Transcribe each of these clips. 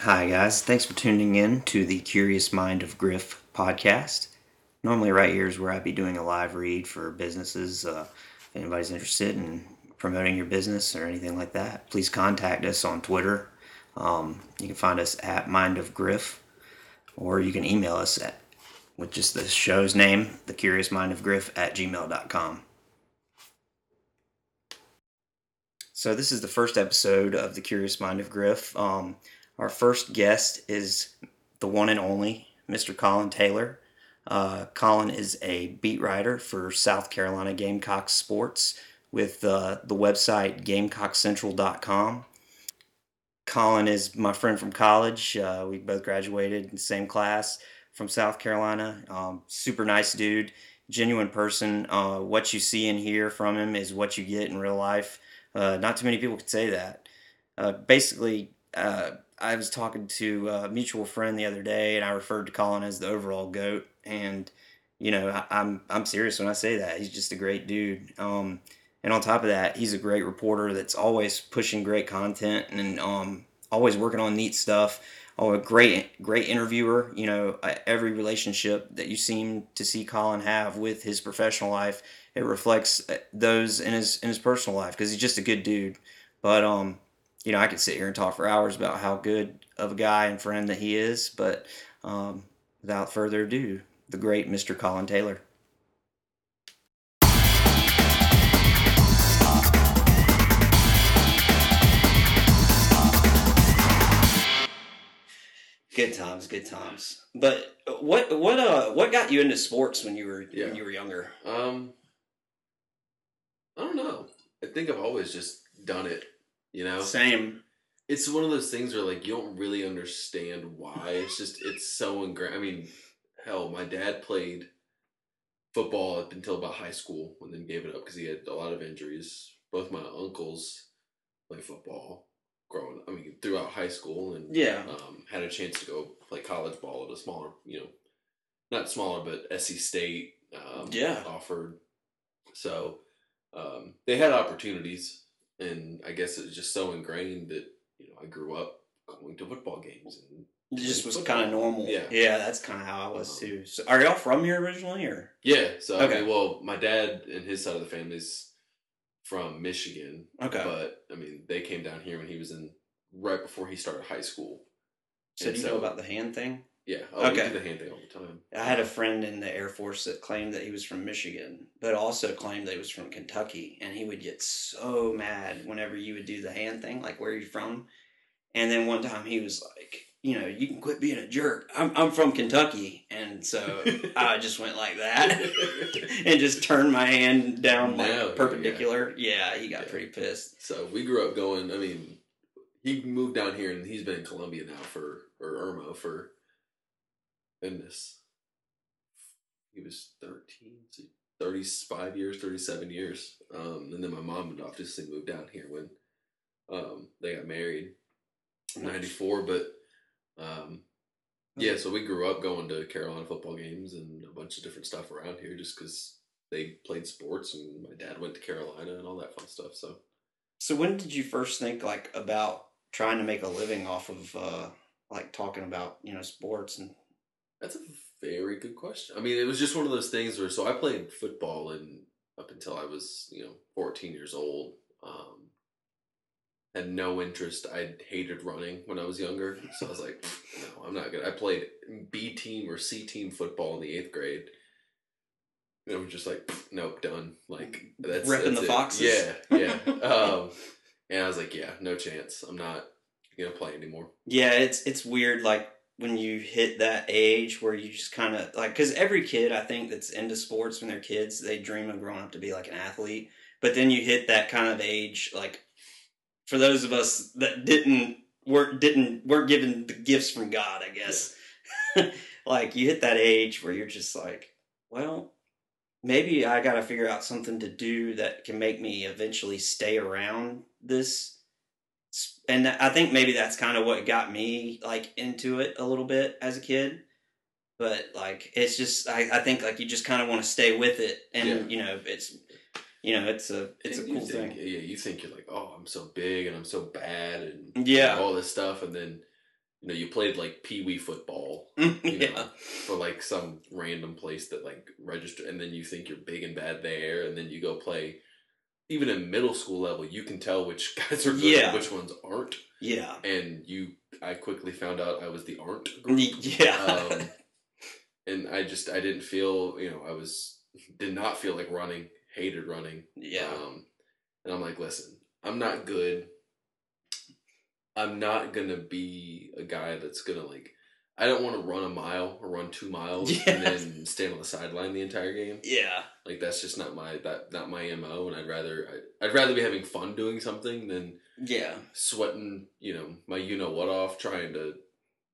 Hi, guys. Thanks for tuning in to the Curious Mind of Griff podcast. Normally, right here is where I'd be doing a live read for businesses. Uh, if anybody's interested in promoting your business or anything like that, please contact us on Twitter. Um, you can find us at Mind of Griff, or you can email us at with just the show's name, The Curious Mind of Griff at gmail.com. So, this is the first episode of The Curious Mind of Griff. Um, our first guest is the one and only Mr. Collyn Taylor. Uh, Collyn is a beat writer for South Carolina Gamecocks Sports with uh, the website GamecockCentral.com. Collyn is my friend from college. Uh, we both graduated in the same class from South Carolina. Um, super nice dude, genuine person. Uh, what you see and hear from him is what you get in real life. Uh, not too many people could say that. Uh, basically, uh, I was talking to a mutual friend the other day, and I referred to Collyn as the overall goat. And you know, I, I'm I'm serious when I say that. He's just a great dude. Um, and on top of that, he's a great reporter that's always pushing great content and um, always working on neat stuff oh, a great great interviewer. You know, uh, every relationship that you seem to see Collyn have with his professional life, it reflects uh, those in his in his personal life because he's just a good dude. But um, you know, I could sit here and talk for hours about how good of a guy and friend that he is. But um, without further ado, the great Mr. Collyn Taylor. Good times, good times. But what what uh what got you into sports when you were Yeah. when you were younger? Um, I don't know. I think I've always just done it. You know, Same. it's one of those things where like you don't really understand why. It's just it's so ingrained. I mean, hell, my dad played football up until about high school, and then gave it up because he had a lot of injuries. Both my uncles played football growing. I mean, throughout high school, and Yeah. um, had a chance to go play college ball at a smaller, you know, not smaller, but SC State um, Yeah. offered. So um, they had opportunities, and I guess it was just so ingrained that you know I grew up going to football games. And It just was kind of normal. Yeah. Yeah, that's kind of how I was Um, too. So, are y'all from here originally, or? yeah, so I Okay. mean, well, my dad and his side of the family's from Michigan, Okay. but I mean, they came down here when he was in right before he started high school. so and do you know so- about the hand thing? Yeah, oh, we Okay. do the hand thing all the time. I had a friend in the Air Force that claimed that he was from Michigan, but also claimed that he was from Kentucky, and he would get so mad whenever you would do the hand thing, like where are you from? And then one time he was like, you know, you can quit being a jerk. I'm I'm from Kentucky, and so I just went like that and just turned my hand down like No, perpendicular. Yeah, he got Yeah. pretty pissed. So we grew up going. I mean, he moved down here, and he's been in Columbia now for or Irmo for goodness. He was thirteen, so thirty-five years, thirty-seven years. Um, and then my mom and obviously moved down here when um, they got married, in '94. But um, yeah, so we grew up going to Carolina football games and a bunch of different stuff around here, just because they played sports, and my dad went to Carolina and all that fun stuff. So. So when did you first think like about trying to make a living off of uh like talking about, you know, sports and That's a very good question. I mean, it was just one of those things where so I played football and up until I was, you know, 14 years old. Um, had no interest. I hated running when I was younger, so I was like, no, I'm not good. I played B team or C team football in the eighth grade. And I was just like, nope, done. Like that's Ripping that's the it. foxes? Yeah, yeah. um, and I was like, yeah, no chance. I'm not gonna play anymore. Yeah, it's it's weird like when you hit that age where you just kind of like cuz every kid I think that's into sports when they're kids, they dream of growing up to be like an athlete. But then you hit that kind of age like for those of us that didn't weren't didn't weren't given the gifts from God, I guess. like you hit that age where you're just like, well, maybe I got to figure out something to do that can make me eventually stay around this. And I think maybe that's kind of what got me like into it a little bit as a kid. But like, it's just I, I think like you just kind of want to stay with it, and Yeah. you know it's you know it's a it's a And you cool think- thing. Yeah, you think you're like, oh, I'm so big and I'm so bad and Yeah. all this stuff, and then you know you played like pee wee football mm, yeah. know, for like some random place that like register, and then you think you're big and bad there, and then you go play. Even in middle school level, you can tell which guys are good Yeah. and which ones aren't, Yeah. and you. I quickly found out I was the aren't group, Yeah. um, and I just I didn't feel you know I was did not feel like running, hated running, yeah. um, and I'm like, listen, I'm not good. I'm not gonna be a guy that's gonna like. I don't want to run a mile or run two miles Yeah. and then stand on the sideline the entire game. yeah. Like that's just not my that not my mo. And I'd rather I, I'd rather be having fun doing something than Yeah. sweating. You know my you know what off trying to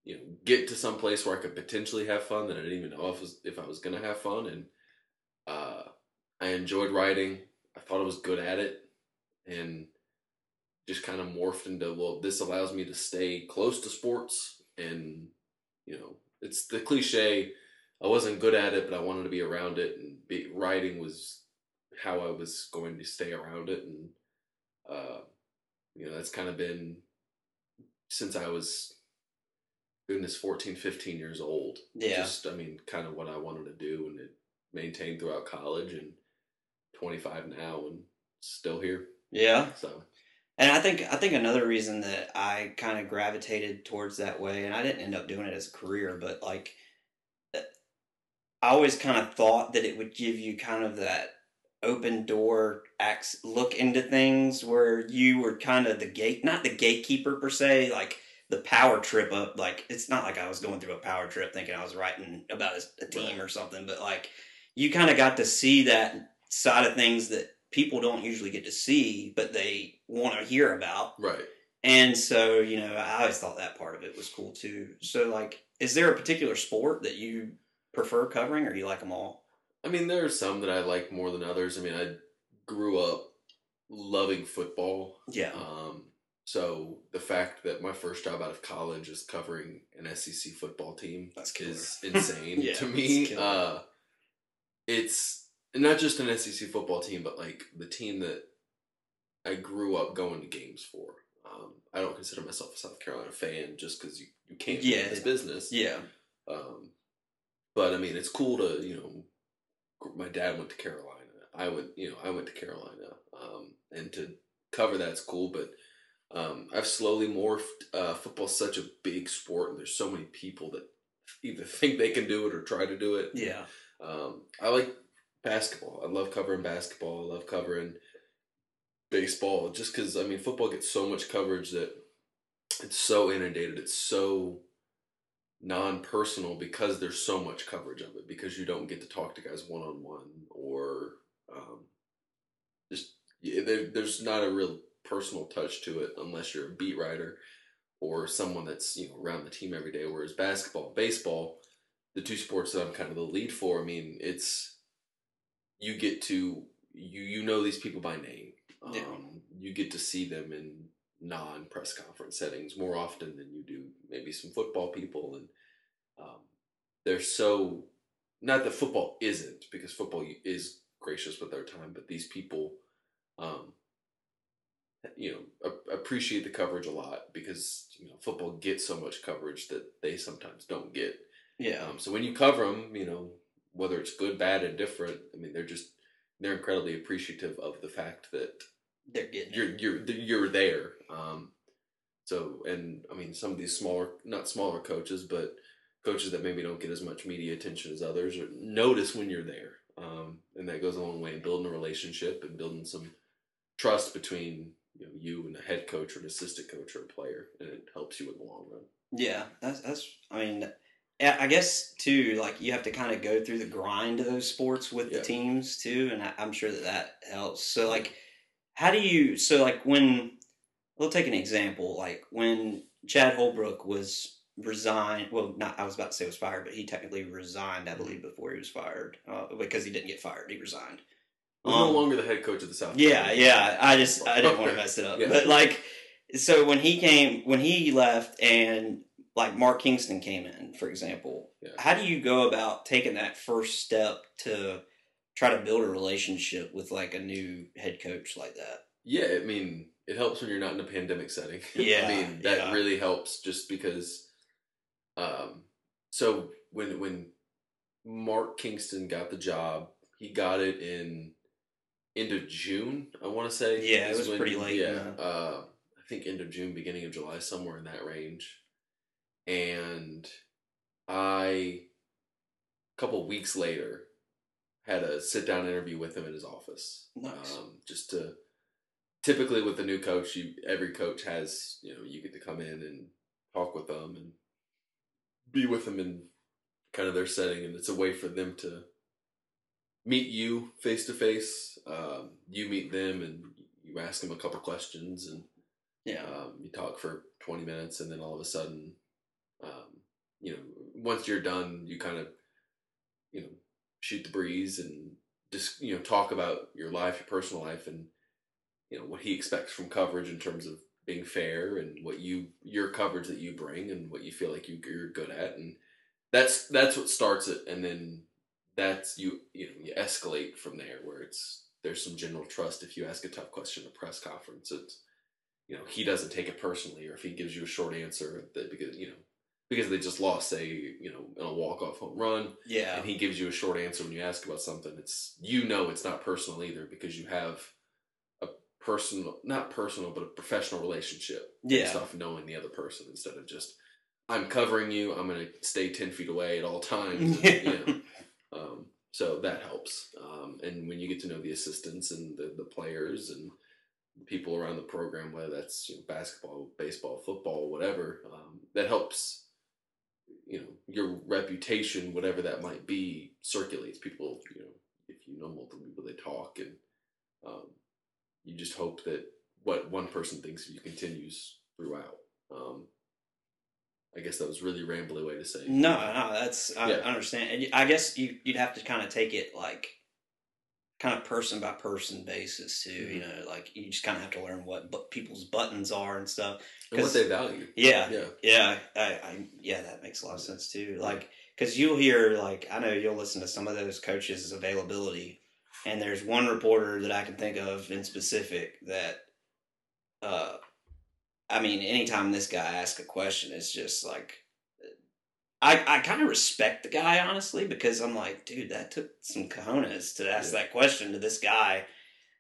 you know get to some place where I could potentially have fun that I didn't even know if was if I was gonna have fun. And uh, I enjoyed writing. I thought I was good at it, and just kind of morphed into well, this allows me to stay close to sports, and you know, it's the cliche. I wasn't good at it, but I wanted to be around it, and be, writing was how I was going to stay around it, and uh, you know, that's kind of been since I was goodness 14 15 years old Yeah. just i mean kind of what i wanted to do and it maintained throughout college and 25 now and still here Yeah. so And I think I think another reason that I kind of gravitated towards that way, and I didn't end up doing it as a career, but like uh, I always kind of thought that it would give you kind of that open door acts look into things where you were kind of the gate not the gatekeeper per se like the power trip up like it's not like i was going through a power trip thinking i was writing about a, a team or something but like you kind of got to see that side of things that people don't usually get to see but they want to hear about. Right. And so, you know, I always thought that part of it was cool too. So, like, is there a particular sport that you prefer covering, or you like them all? i mean there are some that i like more than others. I mean i grew up loving football. Yeah, um so the fact that my first job out of college is covering an sec football team That's is insane Yeah, to me. killer. uh it's not just an sec football team but like the team that i grew up going to games for. Um, i don't consider myself a south carolina fan just because you, you can't yeah. this business. Yeah, um, but i mean it's cool to you know my dad went to carolina. I went you know i went to carolina um, and to cover that's cool but um, i've slowly morphed uh, football's such a big sport and there's so many people that either think they can do it or try to do it. Yeah, um, I like basketball. I love covering basketball. I love covering baseball. Just because I mean, football gets so much coverage that it's so inundated. It's so non-personal because there's so much coverage of it. Because you don't get to talk to guys one on one, or um, just there's not a real personal touch to it unless you're a beat writer or someone that's you know around the team every day. Whereas basketball, baseball the two sports that I'm kind of the lead for, I mean, it's you get to you you know these people by name. Um, Yeah. You get to see them in non press conference settings more often than you do maybe some football people, and um, they're so not that football isn't because football is gracious with their time, but these people, um, you know, a- appreciate the coverage a lot because you know football gets so much coverage that they sometimes don't get. yeah, Um, so when you cover them, you know, whether it's good, bad, and different, I mean, they're just they're incredibly appreciative of the fact that they're getting you're you're you're there. Um, so and I mean, some of these smaller, not smaller coaches, but coaches that maybe don't get as much media attention as others, or notice when you're there, um, and that goes a long way in building a relationship and building some trust between you know you and a head coach or an assistant coach or a player, and it helps you in the long run. Yeah, that's that's. I mean, I guess too. Like you have to kind of go through the grind of those sports with Yeah. the teams too, and I, I'm sure that that helps. So like, how do you? So like when we'll take an example, like when Chad Holbrook was resigned. Well, not I was about to say was fired, but he technically resigned, I believe, before he was fired uh, because he didn't get fired. He resigned. He's Um, no longer the head coach of the South. Yeah, Carolina yeah. I just I didn't want to mess it up. Yeah. But like so when he came when he left and like Mark Kingston came in, for example, Yeah. how do you go about taking that first step to try to build a relationship with like a new head coach like that? Yeah, I mean, it helps when you're not in a pandemic setting. Yeah, I mean, that yeah. really helps just because Um, so when when Mark Kingston got the job, he got it in end of June. I want to say. Yeah, it was pretty late, Yeah, yeah. uh, I think end of June, beginning of July, somewhere in that range. And I, a couple weeks later, had a sit down interview with him in his office. Nice. Um, just to typically with the new coach, you every coach has you know you get to come in and talk with them and be with them in kind of their setting, and it's a way for them to meet you face to face. Um, You meet them and you ask them a couple questions and Yeah. um, you talk for 20 minutes and then all of a sudden um, you know once you're done you kind of you know shoot the breeze and just you know talk about your life your personal life and you know what he expects from coverage in terms of being fair and what you your coverage that you bring and what you feel like you, you're good at. And that's that's what starts it. And then that's you you know you escalate from there where it's there's some general trust. If you ask a tough question at a press conference it's you know he doesn't take it personally or if he gives you a short answer that because you know because they just lost say you know in a walk off home run. Yeah. and he gives you a short answer when you ask about something. It's you know it's not personal either because you have a personal not personal but a professional relationship Yeah. based off knowing the other person instead of just i'm covering you. I'm going to stay 10 feet away at all times. And, you know, um, so that helps. Um, and when you get to know the assistants and the, the players and people around the program whether that's you know, basketball baseball football whatever um, that helps you know your reputation whatever that might be circulates people you know if you know multiple people they talk and um, you just hope that what one person thinks of you continues throughout um, i guess that was really rambly way to say No, no, that's I Yeah. understand. And I guess you you'd have to kind of take it like kind of person by person basis too. You Mhm. know, like you just kind of have to learn what but people's buttons are and stuff. and what they value Yeah, yeah yeah, I, I yeah, that makes a lot of sense too. Like, because you'll hear like I know you'll listen to some of those coaches' availability, and there's one reporter that I can think of in specific that, uh, I mean, anytime this guy asks a question, it's just like. I, I kind of respect the guy honestly because I'm like, dude, that took some cojones to ask Yeah. that question to this guy,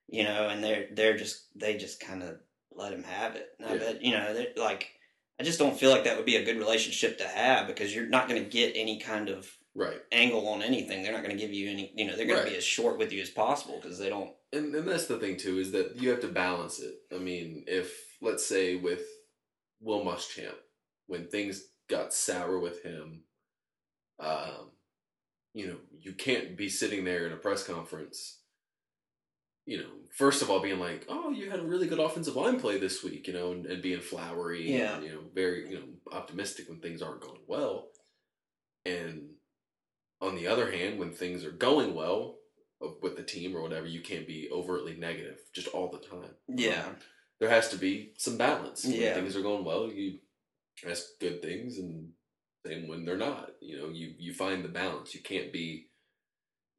you know, and they're they're just they just kind of let him have it. And I Yeah. bet you know, they're like I just don't feel like that would be a good relationship to have because you're not going to get any kind of right angle on anything. They're not going to give you any, you know, they're going Right. to be as short with you as possible because they don't. and, and that's the thing too is that you have to balance it. I mean, if let's say with Will Muschamp, when things got sour with him, um, you know, you can't be sitting there in a press conference. You know, first of all, being like, "Oh, you had a really good offensive line play this week," you know, and, and being flowery, Yeah. and, you know, very you know optimistic when things aren't going well, and on the other hand, when things are going well with the team or whatever, you can't be overtly negative just all the time. Yeah. Um, there has to be some balance. When Yeah. things are going well, you ask good things, and same when they're not. You know, you you find the balance. You can't be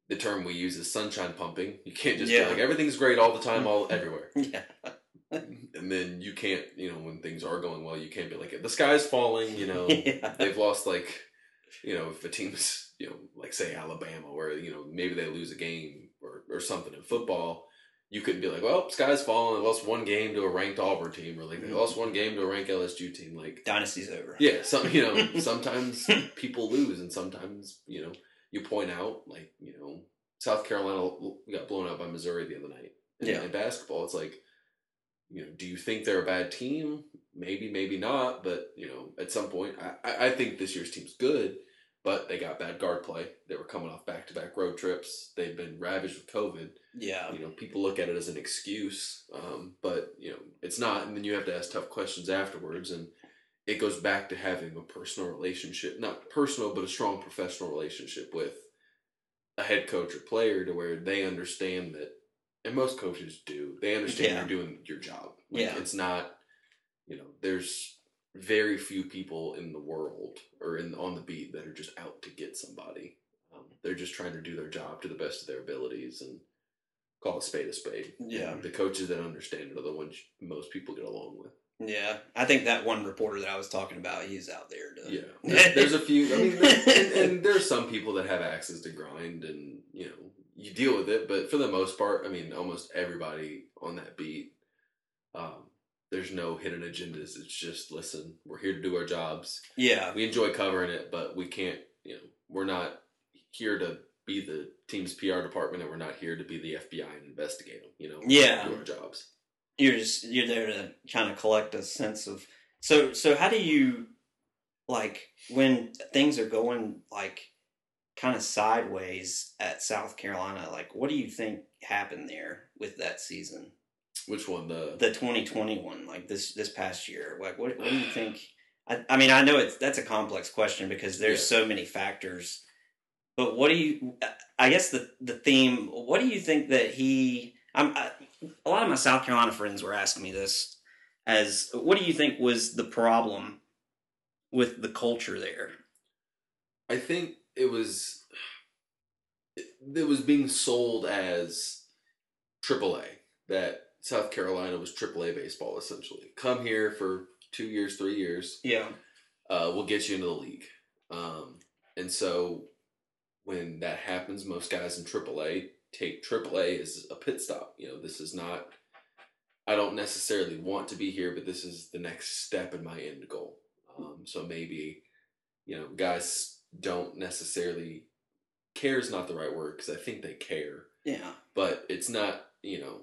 the term we use is sunshine pumping. You can't just Yeah. be like everything's great all the time, all everywhere, Yeah. and then you can't. You know, when things are going well, you can't be like the sky's falling. You know, yeah. they've lost like you know if a team's you know like say Alabama where you know maybe they lose a game or, or something in football you couldn't be like well sky's falling they lost one game to a ranked Auburn team or like they mm-hmm. lost one game to a ranked LSU team like Dynasty's over. yeah some you know sometimes people lose and sometimes you know you point out like you know South Carolina got blown out by Missouri the other night in, Yeah. in basketball it's like you know do you think they're a bad team maybe maybe not but you know at some point I- I think this year's team's good but they got bad guard play they were coming off back-to-back road trips they've been ravaged with covid Yeah. you know people look at it as an excuse um, but you know it's not and then you have to ask tough questions afterwards and it goes back to having a personal relationship not personal but a strong professional relationship with a head coach or player to where they understand that and most coaches do they understand Yeah. you're doing your job like, Yeah. it's not you know there's very few people in the world or in on the beat that are just out to get somebody um, they're just trying to do their job to the best of their abilities and call a spade a spade Yeah. And the coaches that understand it are the ones most people get along with Yeah, I think that one reporter that I was talking about, he's out there. To... Yeah, there's, there's a few. I mean, and, and there's some people that have access to grind, and you know, you deal with it. But for the most part, I mean, almost everybody on that beat, um, there's no hidden agendas. It's just listen, we're here to do our jobs. yeah, We enjoy covering it, but we can't. You know, we're not here to be the team's PR department, and we're not here to be the FBI and investigate them. You know, We're Yeah. do our jobs. you're just you're there to kind of collect a sense of. So so how do you, like, when things are going like, kind of sideways at South Carolina? Like, what do you think happened there with that season? Which one? The the 2021 like this this past year like what, what do you think I, I mean i know it's that's a complex question because there's Yeah. so many factors but what do you i guess the the theme what do you think that he i'm I, a lot of my south carolina friends were asking me this as what do you think was the problem with the culture there I think it was it, it was being sold as AAA that South Carolina was AAA baseball essentially. Come here for two years, three years, yeah uh, we'll get you into the league. Um, and so when that happens, most guys in AAA take AAA as a pit stop. You know, this is not. I don't necessarily want to be here, but this is the next step in my end goal. Um, so maybe, you know, guys don't necessarily care is not the right word because I think they care, yeah but it's not you know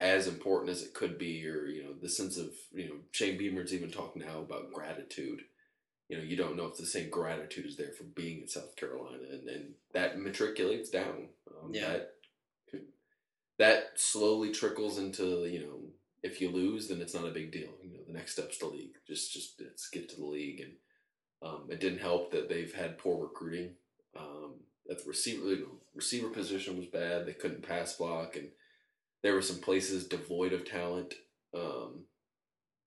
as important as it could be, or you know the sense of you know Shane Beamer's even talking now about gratitude. You know, you don't know if the same gratitude is there for being in South Carolina, and and that matriculates down. Um, Yeah. That that slowly trickles into you know if you lose, then it's not a big deal. You know, the next step's the league. Just just let's get to the league, and um, it didn't help that they've had poor recruiting. Um, that the receiver you know, receiver position was bad. They couldn't pass block, and there were some places devoid of talent. Um,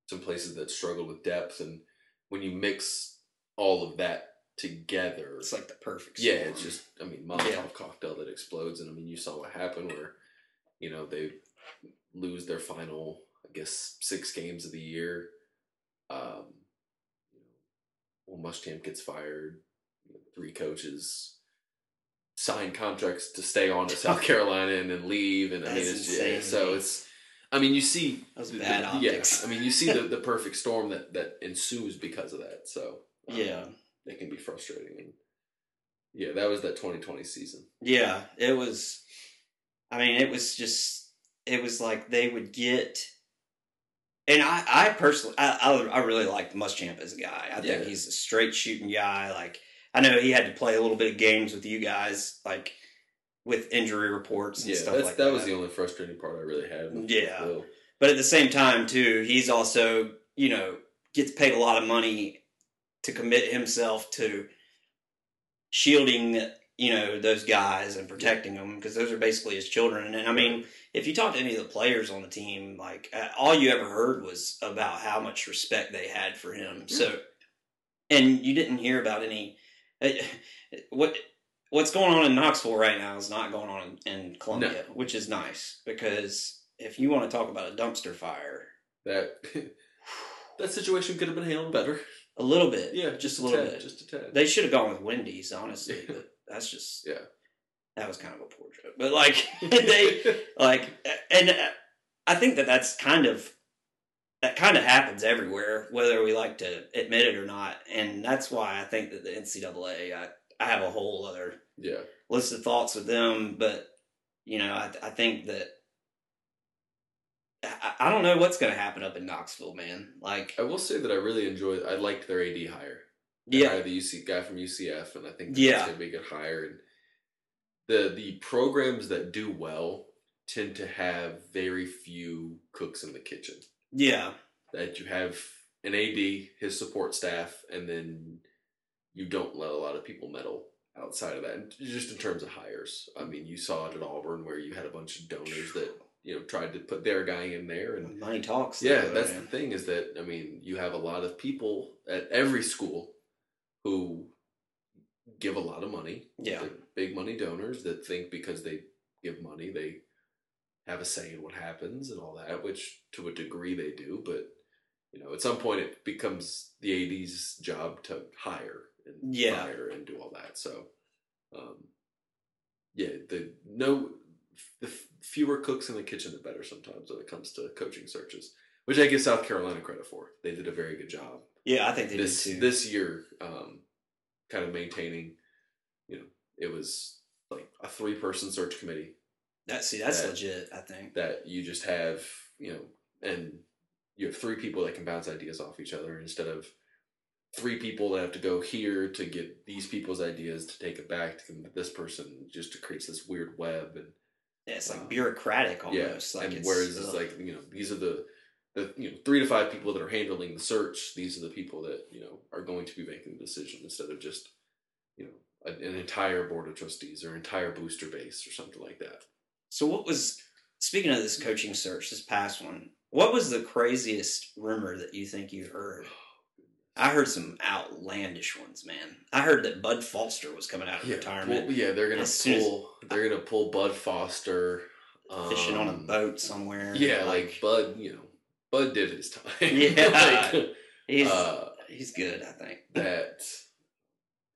some places that struggled with depth, and when you mix all of that together, it's like the perfect yeah, it's just I mean Molotov Yeah. cocktail that explodes, and I mean you saw what happened where, you know, they lose their final I guess six games of the year. Um, you know, well Muschamp gets fired. You know, three coaches sign contracts to stay on to South Carolina and then leave, and I mean That's it's yeah, so it's. I mean, you see the- bad optics. Yeah, I mean, you see the, the perfect storm that that ensues because of that. So um, yeah it can be frustrating. And yeah, that was that 2020 season. Yeah, it was. I mean, it was just. It was like they would get. And I, I personally, I, I, I really like Muschamp as a guy. I think Yeah. he's a straight shooting guy. Like I know he had to play a little bit of games with you guys, like with injury reports and Yeah, stuff like that that. was the only frustrating part I really had. Yeah. Will. But at the same time, too, he's also, you know, gets paid a lot of money to commit himself to shielding, you know, those guys and protecting them because those are basically his children. And I mean, if you talk to any of the players on the team, like uh, all you ever heard was about how much respect they had for him. So, and you didn't hear about any what what's going on in Knoxville right now is not going on in, in Columbia, which is nice because if you want to talk about a dumpster fire, that that situation could have been handled better. a little bit, Yeah, just a little tad, bit. just a tad. They should have gone with Wendy's, honestly. Yeah. But that's just yeah, that was kind of a poor joke. But like they like, and uh, I think that that's kind of that kind of happens everywhere, whether we like to admit it or not. And that's why I think that the NCAA, I, I have a whole other yeah. list of thoughts with them, but you know, I, I think that I, I don't know what's going to happen up in Knoxville, man. Like, I will say that I really enjoyed. I liked their AD hire. They yeah, hired the UC guy from UCF, and I think that's Yeah. going to be a good hire. And the the programs that do well tend to have very few cooks in the kitchen. Yeah, That you have an AD, his support staff, and then you don't let a lot of people meddle outside of that. And just in terms of hires, I mean, you saw it at Auburn where you had a bunch of donors that you know tried to put their guy in there, and money talks. yeah, though, that's man. the thing is that I mean, you have a lot of people at every school who give a lot of money. Yeah. Big money donors that think because they give money they have a say in what happens and all that, which to a degree they do, but you know, at some point it becomes the AD's job to hire and Yeah. fire and do all that. So, um, yeah, the no, the fewer cooks in the kitchen, the better. Sometimes when it comes to coaching searches, which I give South Carolina credit for. They did a very good job Yeah, I think they this did too. this year. Um, kind of maintaining, you know, it was like a three person search committee that see, that's that- legit. I think. that you just have, you know, and you have three people that can bounce ideas off each other instead of three people that have to go here to get these people's ideas to take it back to this person just to creates this weird web and Yeah, it's like um, bureaucratic almost. yeah like and it's, whereas it's like you know these are the the you know three to five people that are handling the search these are the people that you know are going to be making the decision instead of just you know an entire board of trustees or entire booster base or something like that So what was speaking of this coaching search, this past one? What was the craziest rumor that you think you heard? I heard some outlandish ones, man. I heard that Bud Foster was coming out of yeah, retirement, pull- yeah, they're gonna As soon as- pull. They're gonna pull Bud Foster um, fishing on a boat somewhere. Yeah, like, Bud. You know, Bud did his time. Yeah. Like, he's uh, he's good. I think. that.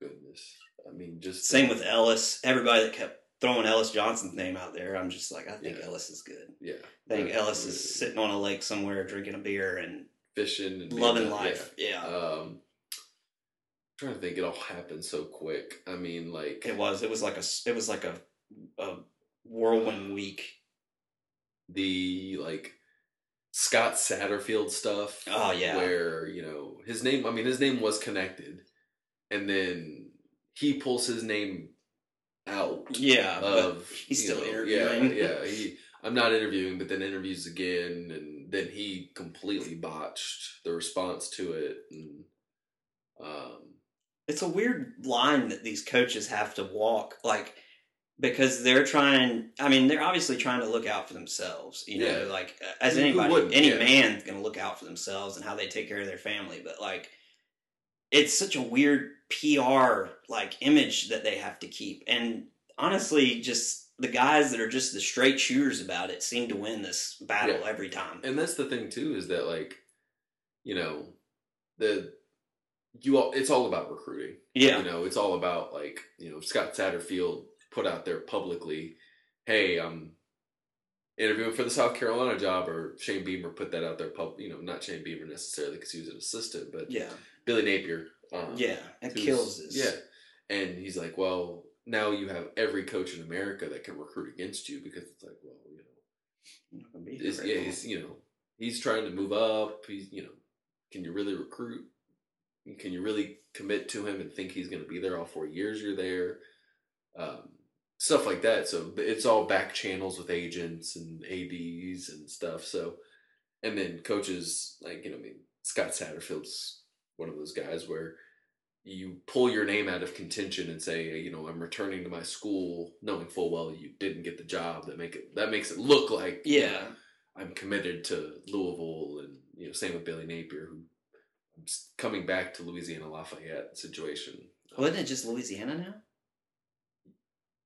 Goodness, I mean, just Same with Ellis. Everybody that kept throwing Ellis Johnson's name out there, I'm just like, I think Yeah. Ellis is good. yeah. I think Ellis really. is sitting on a lake somewhere drinking a beer and fishing and loving life. Yeah. Yeah. Um, trying to think, it all happened so quick. I mean, like It was. It was like a, It was like a, a whirlwind week. the like Scott Satterfield stuff. Oh, yeah. where you know his name. I mean, his name was connected, and then he pulls his name out Yeah, of he's still know, interviewing. Yeah, yeah. He, I'm not interviewing, but then interviews again, and then he completely botched the response to it, and um, it's a weird line that these coaches have to walk, like because they're trying. I mean, they're obviously trying to look out for themselves. You know, Yeah. like as anybody, any Yeah. man's going to look out for themselves and how they take care of their family. But like, it's such a weird PR like image that they have to keep, and honestly, just the guys that are just the straight shooters about it seem to win this battle Yeah. every time. and that's the thing too is that like, you know, the you all it's all about recruiting. yeah, You know, it's all about like, you know, Scott Satterfield put out there publicly, hey, I'm interviewing for the South Carolina job, or Shane Beamer put that out there, pub, you know, not Shane Beamer necessarily because he was an assistant, but yeah, Billy Napier. Um, yeah. Who's- kills this. Yeah. And he's like, well, now you have every coach in America that can recruit against you because it's like, well, you know, I'm not gonna be is, here yeah, he's you know he's trying to move up. He's you know, can you really recruit? Can you really commit to him and think he's going to be there all four years you're there? Um, stuff like that. So it's all back channels with agents and ads and stuff. So and then coaches like you know, I mean Scott Satterfield's one of those guys where you pull your name out of contention and say, you know, I'm returning to my school, knowing full well you didn't get the job. That make it that makes it look like you know, Yeah. I'm committed to Louisville, and you know, same with Billy Napier, who coming back to Louisiana Lafayette situation. Wasn't it just Louisiana now?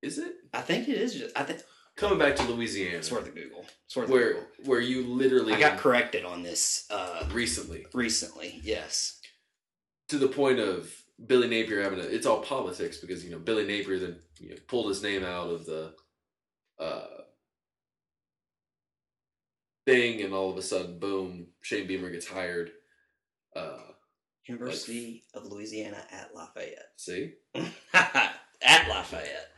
Is it I think it is just. I think coming back to Louisiana, it's worth a Google. It's worth where Google. where you literally I got corrected on this uh, recently recently. Yes. to the point of Billy Napier having a. It's all politics because you know Billy Napier then you know, pulled his name out of the uh, thing, and all of a sudden, boom, Shane Beamer gets hired. Uh, University of Louisiana at Lafayette. see at Lafayette.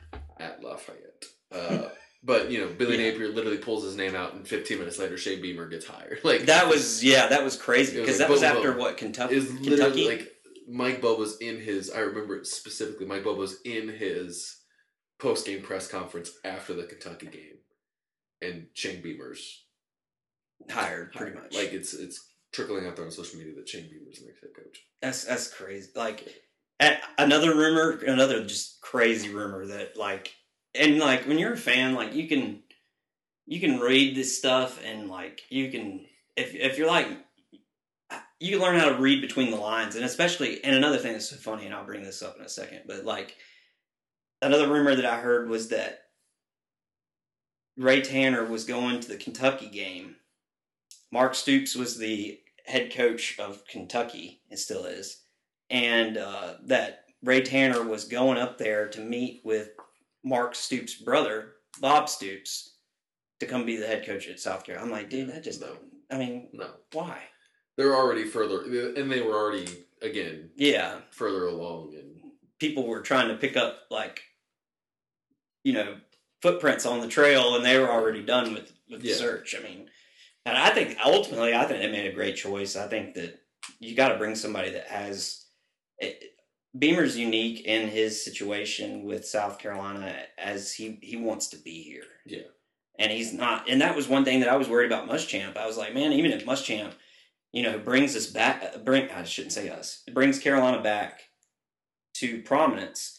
At Lafayette. Uh, but you know, Billy Yeah. Napier literally pulls his name out, and 15 minutes later, Shane Beamer gets hired. Like That was yeah, that was crazy because like, that was after what Kentucky. is literally Kentucky. like Mike Bobo's in his. I remember it specifically. Mike Bobo's in his post game press conference after the Kentucky game, and Shane Beamer's hired pretty hired. much. Like it's it's trickling out there on social media that Shane Beamer's the next head coach. That's that's crazy. Like another rumor, another just crazy rumor that like and like when you're a fan, like you can you can read this stuff and like you can if if you're like you can learn how to read between the lines and especially and another thing that's so funny and I'll bring this up in a second, but like another rumor that I heard was that Ray Tanner was going to the Kentucky game. Mark Stoops was the head coach of Kentucky, it still is, and uh, that Ray Tanner was going up there to meet with Mark Stoops' brother, Bob Stoops, to come be the head coach at South Carolina. I'm like, dude, that just, No. I mean, No, why? they're already further, and they were already again Yeah, further along, and people were trying to pick up like, you know, footprints on the trail, and they were already done with with the search. I mean, and I think ultimately, I think they made a great choice. I think that you got to bring somebody that has. It, Beamer's unique in his situation with South Carolina as he he wants to be here. Yeah. And he's not, and that was one thing that I was worried about Muschamp. I was like, man, even if Muschamp, you know, brings us back, uh, bring I shouldn't say us, brings Carolina back to prominence,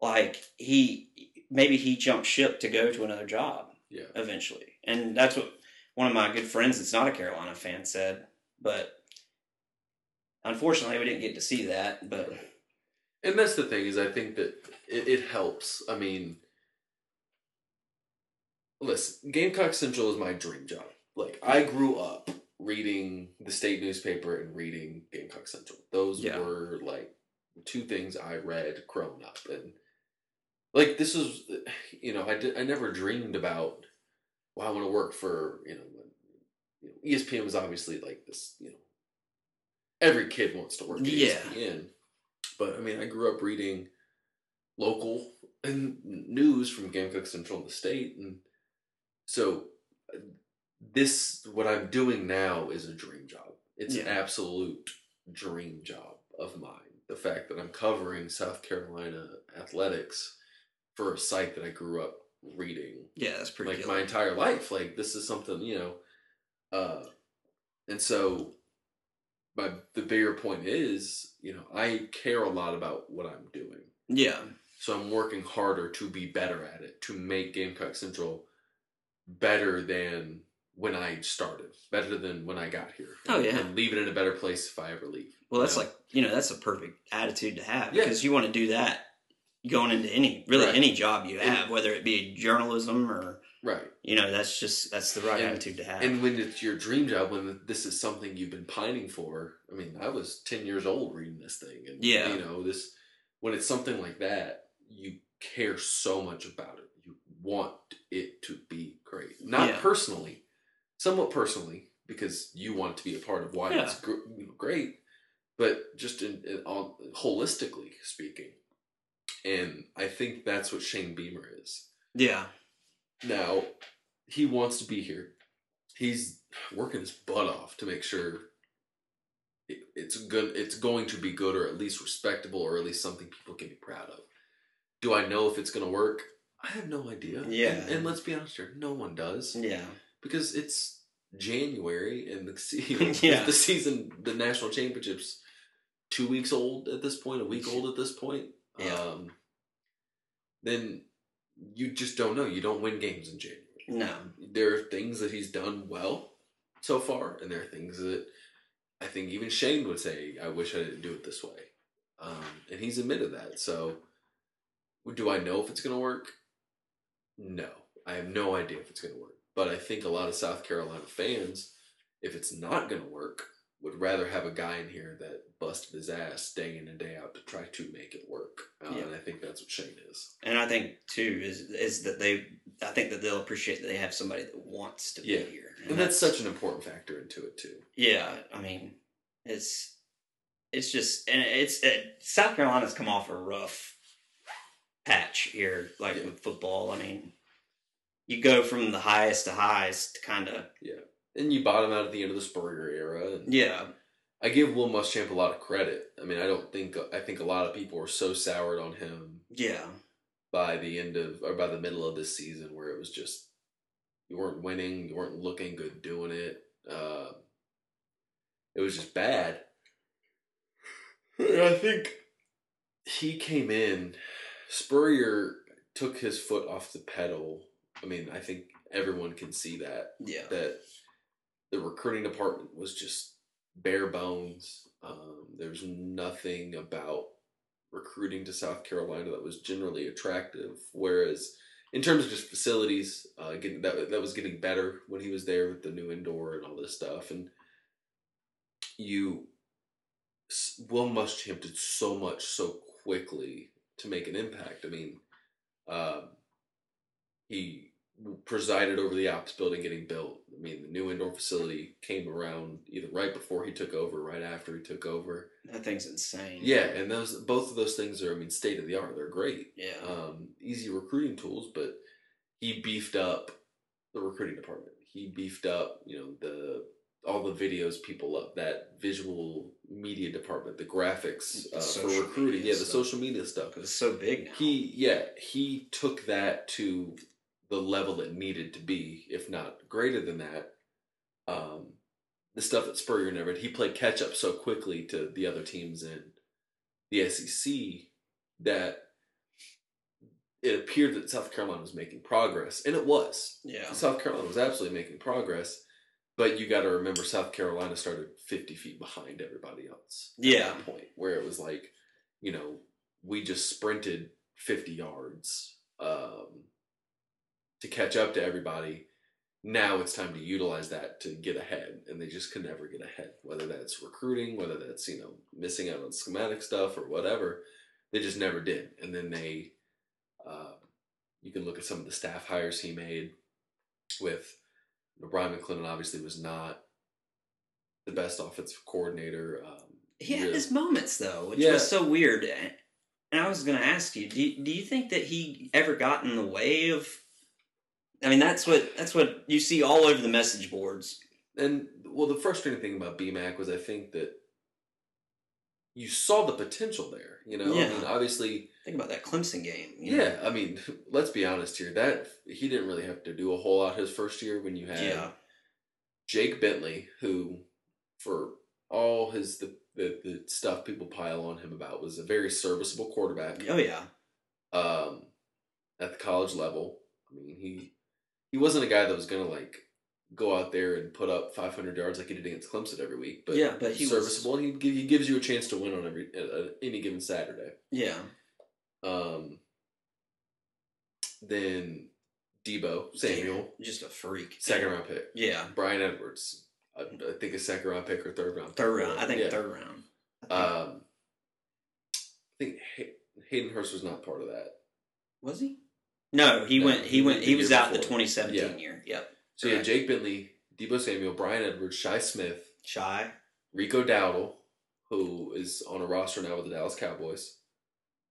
like he maybe he jumped ship to go to another job yeah, eventually. And that's what one of my good friends that's not a Carolina fan said. But unfortunately, we didn't get to see that. But and that's the thing is, I think that it, it helps. I mean, listen, Gamecock Central is my dream job. Like I grew up reading the state newspaper and reading Gamecock Central. Those Yeah. were like two things I read growing up, and like this was, you know, I did I never dreamed about. Well, I want to work for you know, you know, ESPN was obviously like this. You know, every kid wants to work at Yeah. ESPN, but I mean, I grew up reading local and news from Gamecock Central in the state, and so uh, this what I'm doing now is a dream job. It's an absolute dream job of mine. The fact that I'm covering South Carolina athletics for a site that I grew up reading yeah, that's pretty like my entire life. Like this is something you know, uh, and so my the bigger point is you know I care a lot about what I'm doing. yeah, So I'm working harder to be better at it, to make Gamecock Central better than when I started, better than when I got here. Oh, yeah. and leave it in a better place if I ever leave. well, that's you know? like you know that's a perfect attitude to have Yeah. because you want to do that going into any really Right. any job you And- have, whether it be journalism or right. you know that's just that's the right And- attitude to have. And when it's your dream job, when this is something you've been pining for, I mean, I was ten years old reading this thing, and Yeah. you know this. When it's something like that, you care so much about it. You want it to be great, not Yeah. personally, somewhat personally, because you want it to be a part of why it's gr- great, but just in, in all, holistically speaking. And I think that's what Shane Beamer is. yeah, Now, he wants to be here. He's working his butt off to make sure it, it's good. It's going to be good, or at least respectable, or at least something people can be proud of. Do I know if it's going to work? I have no idea. Yeah. and, and let's be honest here, no one does yeah, because it's January and the you know, Yeah. the season, the national championships, two weeks old at this point, a week old at this point. Yeah. Um, then you just don't know. You don't win games in January. no, There are things that he's done well so far, and there are things that I think even Shane would say, "I wish I didn't do it this way," um, and he's admitted that. So, do I know if it's going to work? No, I have no idea if it's going to work. But I think a lot of South Carolina fans, if it's not going to work, would rather have a guy in here that busted his ass day in and day out to try to make it work. Uh, Yeah. And I think that's what Shane is. and I think too is is that they I think that they'll appreciate that they have somebody that wants to Yeah. be here, And that's such an important factor into it too. Yeah, I mean, it's it's just and it's it, South Carolina's come off a rough patch here, like Yeah. with football. I mean, you go from the highest to highest, kind of. Yeah, and you bottom out at the end of the Spurrier era. And Yeah, I give Will Muschamp a lot of credit. I mean, I don't think I think a lot of people were so soured on him yeah, by the end of or by the middle of this season where it was just you weren't winning, you weren't looking good doing it. Uh, it was just bad. I think he came in. Spurrier took his foot off the pedal. I mean, I think everyone can see that yeah, that the recruiting department was just bare bones. Um, there's nothing about recruiting to South Carolina that was generally attractive. Whereas in terms of just facilities, uh, getting that that was getting better when he was there with the new indoor and all this stuff. And you Will Muschamp did so much so quickly to make an impact. I mean, um, he presided over the ops building getting built. I mean, the new indoor facility came around either right before he took over, right after he took over. That thing's insane. Yeah, and those both of those things are, I mean, state of the art. They're great. Yeah. Um, easy recruiting tools, but he beefed up the recruiting department. He beefed up, you know, the all the videos people love, that visual media department, the graphics The uh, for recruiting, yeah, the stuff. social media stuff. it's so big now. He, yeah, he took that to the level it needed to be, if not greater than that. Um, the stuff that Spurrier never did, he played catch up so quickly to the other teams in the SEC that it appeared that South Carolina was making progress, and it was. yeah. South Carolina was absolutely making progress, but you got to remember South Carolina started 50 feet behind everybody else. at Yeah. that point where it was like, you know, we just sprinted 50 yards um, to catch up to everybody. Now it's time to utilize that to get ahead, and they just could never get ahead. Whether that's recruiting, whether that's you know missing out on schematic stuff or whatever, they just never did. And then they, uh, you can look at some of the staff hires he made with you know, Bryan McClendon. Obviously, was not the best offensive coordinator. Um, He had really- his moments though, which Yeah. was so weird. And I was going to ask you, do, you, do you think that he ever got in the way of? I mean, that's what that's what you see all over the message boards. and well, the frustrating thing about BMAC was I think that you saw the potential there. You know, I mean, obviously, Think about that Clemson game. you yeah. know? I mean, let's be honest here. That he didn't really have to do a whole lot his first year when you had yeah, Jake Bentley, who, for all his the, the the stuff people pile on him about, was a very serviceable quarterback. oh yeah, um, at the college level. I mean, he he wasn't a guy that was gonna like go out there and put up 500 yards like he did against Clemson every week. But Yeah, but he was- serviceable. and He he gives you a chance to win on every uh, uh, any given Saturday. yeah, Um, then Deebo Samuel, just a freak. second round pick. Yeah, Bryan Edwards, I, I think a second round pick or third round. pick. third round. I think Yeah. third round. Um, I think Hay- Hayden Hurst was not part of that. was he? No, he No, went. He went. He was out the 2017 Yeah. year. Yep. So yeah, Jake Bentley, Deebo Samuel, Bryan Edwards, Shi Smith, Shi. Rico Dowdle, who is on a roster now with the Dallas Cowboys.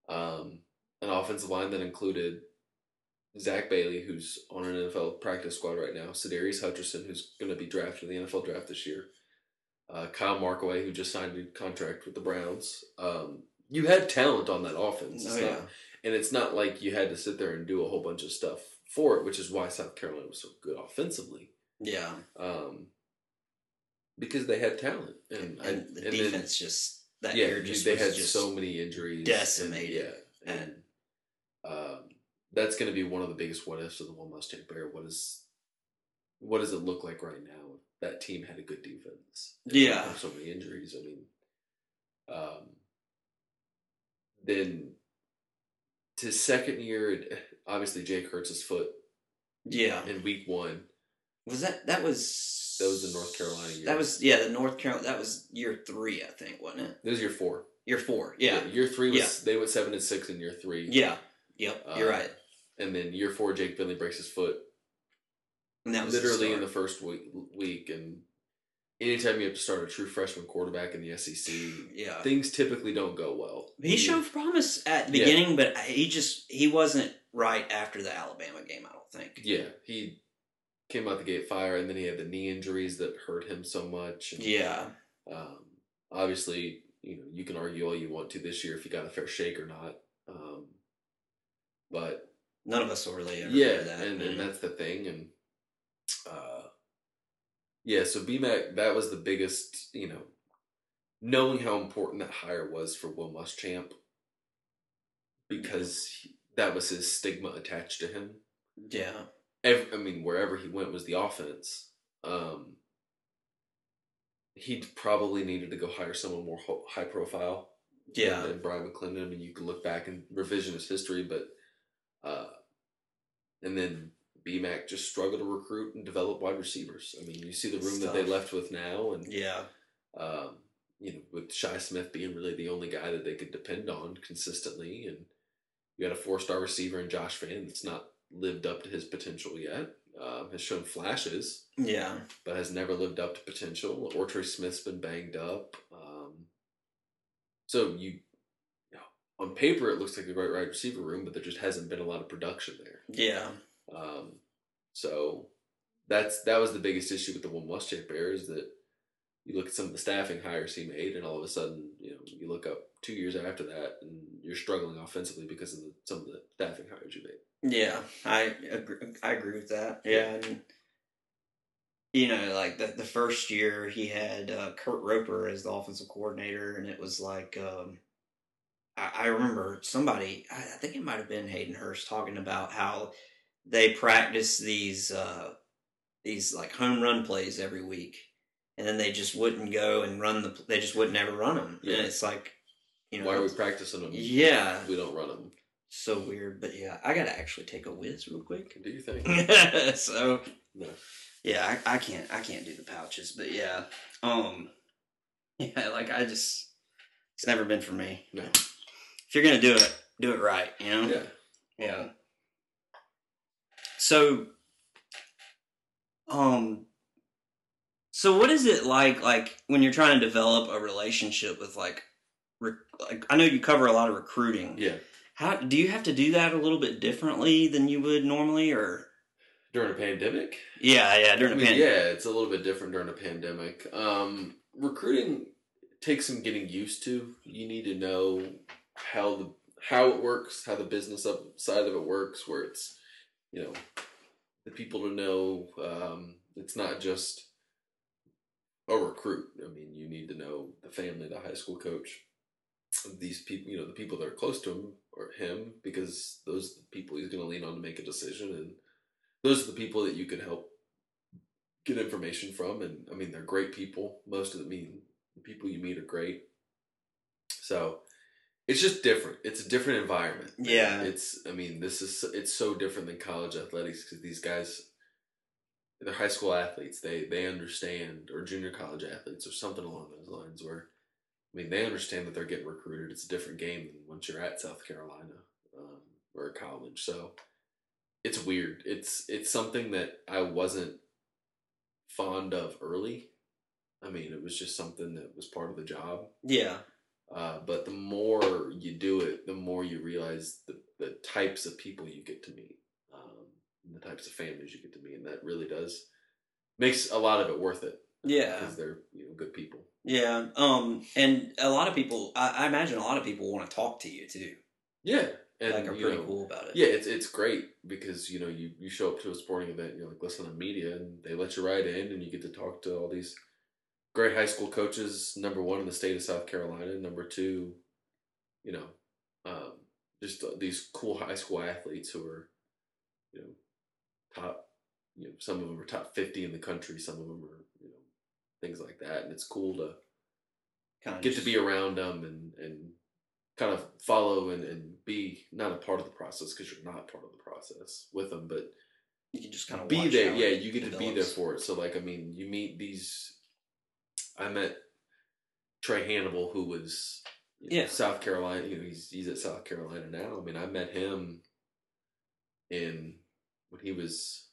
Um, an offensive line that included Zach Bailey, who's on an NFL practice squad right now, Sadarius Hutcherson, who's going to be drafted in the NFL draft this year, uh, Kyle Markway, who just signed a contract with the Browns. Um, you had talent on that offense. Oh not- yeah. And it's not like you had to sit there and do a whole bunch of stuff for it, which is why South Carolina was so good offensively. Yeah. Um, because they had talent, and, I- And the and then- defense just that yeah, year just they had just so many injuries, decimated. And, yeah, and um, that's going to be one of the biggest what ifs of the Will Muschamp era. What is what does it look like right now? That team had a good defense. and Yeah. so many injuries. I mean, um, then to second year, obviously Jake hurts his foot yeah. in week one. Was that that was That was the North Carolina year. That was yeah, the North Carolina. That was year three, I think, wasn't it? This was year four. Year four. Yeah. year three was they went seven and six in year three. Yeah. Yep. You're Uh, right. and then year four, Jake Bentley breaks his foot And that was literally in the first week, week. And anytime you have to start a true freshman quarterback in the SEC, yeah. things typically don't go well. He showed promise at the Yeah. beginning, but he just he wasn't right after the Alabama game. I don't think. Yeah, he came out the gate fire, and then he had the knee injuries that hurt him so much. And, Yeah. Um, obviously, you know you can argue all you want to this year if he got a fair shake or not. Um, but None of us will really ever yeah, that. and, and that's the thing, and yeah. So BMAC, that was the biggest, you know, knowing how important that hire was for Will Muschamp, because he- that was his stigma attached to him. yeah. Ev I mean, wherever he went was the offense. Um, he probably needed to go hire someone more ho- high profile Yeah. than Bryan McClendon. I mean, you can look back and revisionist history, but uh, and then BMAC just struggle to recruit and develop wide receivers. I mean, you see the room that they left with now, and Yeah. um, you know, with Shi Smith being really the only guy that they could depend on consistently, and you got a four star receiver in Josh Vann that's not lived up to his potential yet. Uh, has shown flashes, Yeah. but has never lived up to potential. Ortre Smith's been banged up. Um, so you, you know, on paper, it looks like a great wide receiver room, but there just hasn't been a lot of production there. Yeah. Um, so that's that was the biggest issue with the Will Muschamp era is that you look at some of the staffing hires he made, and all of a sudden, you know, you look up two years after that, and you're struggling offensively because of the, some of the staffing hires you made. Yeah, I agree, I agree with that. Yeah, and you know, like the the first year he had uh, Kurt Roper as the offensive coordinator, and it was like um, I, I remember somebody, I, I think it might have been Hayden Hurst, talking about how they practice these uh, these like home run plays every week, and then they just wouldn't go and run the. They just wouldn't ever run them, Yeah. and it's like, you know, Why are we practicing them? yeah, we don't run them. so weird. But yeah, I gotta actually take a whiz real quick. Do you think? so no. yeah, I, I can't I can't do the pouches, but yeah, um, yeah, like I just it's never been for me. No. If you're gonna do it, do it right, you know. Yeah. Yeah. So, um, so what is it like, like when you're trying to develop a relationship with like, rec- like I know you cover a lot of recruiting. Yeah. How do you have to do that a little bit differently than you would normally, or? During a pandemic? Yeah, yeah, during I a mean, pandemic. yeah, it's a little bit different during a pandemic. Um, recruiting takes some getting used to. You need to know how the how it works, how the business up side of it works, where it's you know the people to know. Um, it's not just a recruit. I mean, you need to know the family, the high school coach, these people. You know, the people that are close to him or him, because those are the people he's going to lean on to make a decision, and those are the people that you can help get information from and i mean they're great people most of the mean the people you meet are great so it's just different it's a different environment Yeah. it's i mean this is it's so different than college athletics because these guys they're high school athletes they they understand or junior college athletes or something along those lines where i mean they understand that they're getting recruited it's a different game than once you're at south carolina um, or college so it's weird. It's it's something that I wasn't fond of early. I mean, it was just something that was part of the job. Yeah, Uh, but the more you do it, the more you realize the, the types of people you get to meet, um, and the types of families you get to meet, and that really does makes a lot of it worth it yeah, because they're you know good people. yeah. Um, and a lot of people, I, I imagine, a lot of people want to talk to you too. Yeah, and like, are pretty know, cool about it. Yeah, it's it's great because you know you you show up to a sporting event, and you're like listen to media, and they let you ride in, and you get to talk to all these great high school coaches. Number one in the state of South Carolina. Number two, you know, um, just these cool high school athletes who are, you know, top. You know, some of them are top fifty in the country. Some of them are you know things like that, and it's cool to Kind of get to be around them and and kind of follow and, and be not a part of the process because you're not part of the process with them but You can just kind of be there yeah you get to be there for it so like i mean you meet these i met trey hannibal who was you know, Yeah. south carolina you know he's, he's at south carolina now i mean i met him in when he was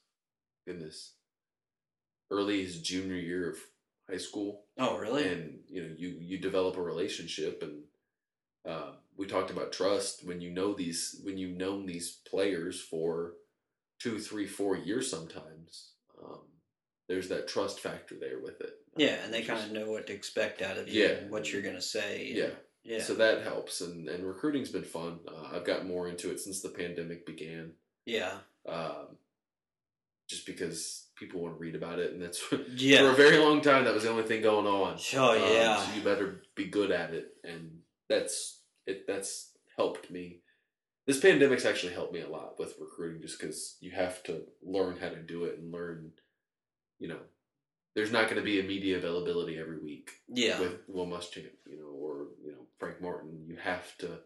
goodness early his junior year of high school Oh, really? and you know you you develop a relationship and uh, we talked about trust when you know these when you've known these players for two three four years sometimes um, there's that trust factor there with it yeah, and they kind of know what to expect out of you, Yeah. and what you're gonna say. yeah yeah, so that helps and and recruiting's been fun uh, i've gotten more into it since the pandemic began yeah, um, just because people want to read about it and that's yeah. for a very long time that was the only thing going on Oh, Um, yeah. so you better be good at it and that's it that's helped me this pandemic's actually helped me a lot with recruiting just because you have to learn how to do it and learn you know there's not going to be a media availability every week yeah, with Will Muschamp, you know, or you know Frank Martin. You have to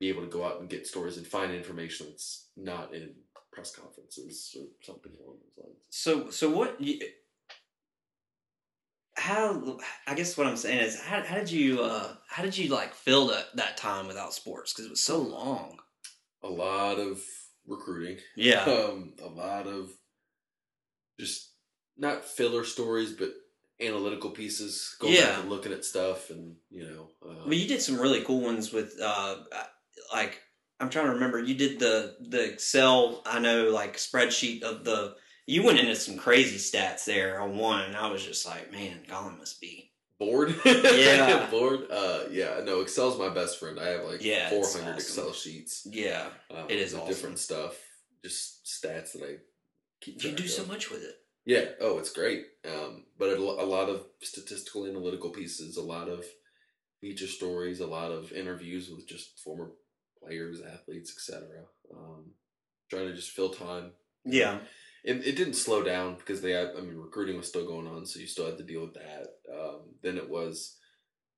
be able to go out and get stories and find information that's not in press conferences or something along those lines. So, so what? You, how I guess what I'm saying is how, how did you uh how did you like fill that that time without sports because it was so long. A lot of recruiting. Yeah. Um, a lot of just not filler stories, but analytical pieces. Going Yeah. back and looking at stuff, and you know, um, Well, you did some really cool ones with, uh, like, I'm trying to remember. You did the the Excel, I know, like spreadsheet of the. You went into some crazy stats there on one, and I was just like, man, Collyn must be. bored. Yeah. bored. Uh, yeah. No, Excel's my best friend. I have like Yeah, four it's hundred awesome. Excel sheets. Yeah, Um, It is awesome. different stuff, just stats that I keep. you do so much with it. Yeah. Oh, it's great. Um, but a, a lot of statistical analytical pieces, a lot of feature stories, a lot of interviews with just former players, athletes, etc. Um, trying to just fill time. Yeah, It, it didn't slow down because they had, I mean, recruiting was still going on, so you still had to deal with that. Um, then it was,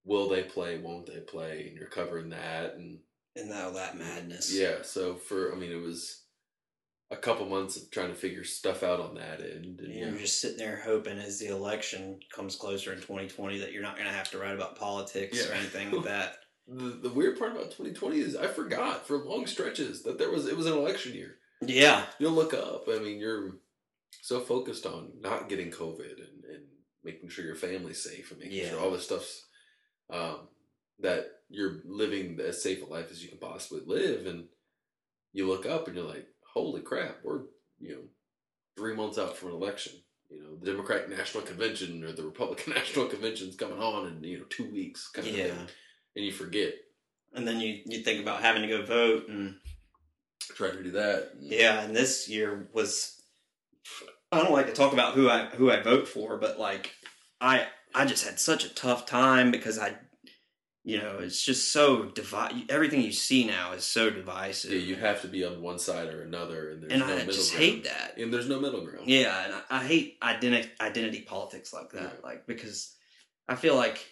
will they play, won't they play, and you're covering that. And and all that madness. yeah, so for, I mean, it was a couple months of trying to figure stuff out on that end. And, You're just sitting there hoping as the election comes closer in 2020 that you're not going to have to write about politics or anything like that. The, the weird part about 2020 is I forgot for long stretches that there was it was an election year. Yeah, You'll look up. I mean, you're so focused on not getting COVID and, and making sure your family's safe and making Yeah. sure all this stuff's um, that you're living as safe a life as you can possibly live. And you look up and you're like, holy crap, we're you know three months out from an election. You know, the Democratic National Convention or the Republican National Convention's coming on in you know two weeks, kind of yeah. thing, and you forget. And then you you think about having to go vote and Try to do that. Yeah, and this year was I don't like to talk about who I who I vote for, but like I I just had such a tough time because I you know, it's just so divi- everything you see now is so divisive. Yeah, you have to be on one side or another, and there's and no I middle just ground. hate that. And there's no middle ground. Yeah, and I, I hate identity identity politics like that. Yeah. Like because I feel like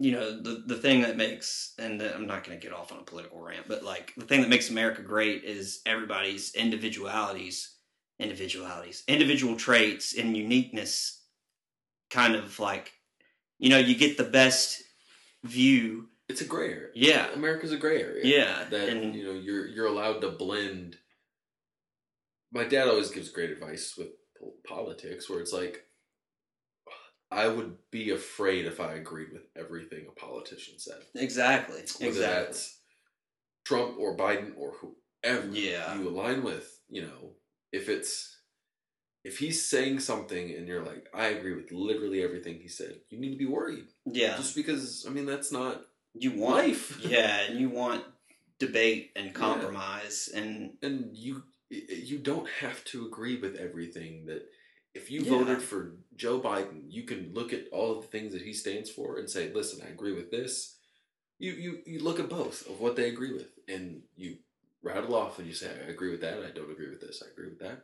you know the the thing that makes and I'm not going to get off on a political rant, but like the thing that makes America great is everybody's individualities, individualities, individual traits and uniqueness. Kind of like you know you get the best view. It's a gray area. Yeah. America's a gray area. Yeah, that and you know you're you're allowed to blend. My dad always gives great advice with politics, where it's like, I would be afraid if I agreed with everything a politician said, exactly, whether exactly. that's Trump or Biden or whoever Yeah. you align with. You know, if it's if he's saying something and you're like, I agree with literally everything he said, you need to be worried. Yeah, Just because, I mean, that's not you want life. yeah, and you want debate and compromise and and you you don't have to agree with everything that if you Yeah. voted for Joe Biden, you can look at all of the things that he stands for and say, "Listen, I agree with this." You you you look at both of what they agree with, and you rattle off and you say, "I agree with that. I don't agree with this. I agree with that."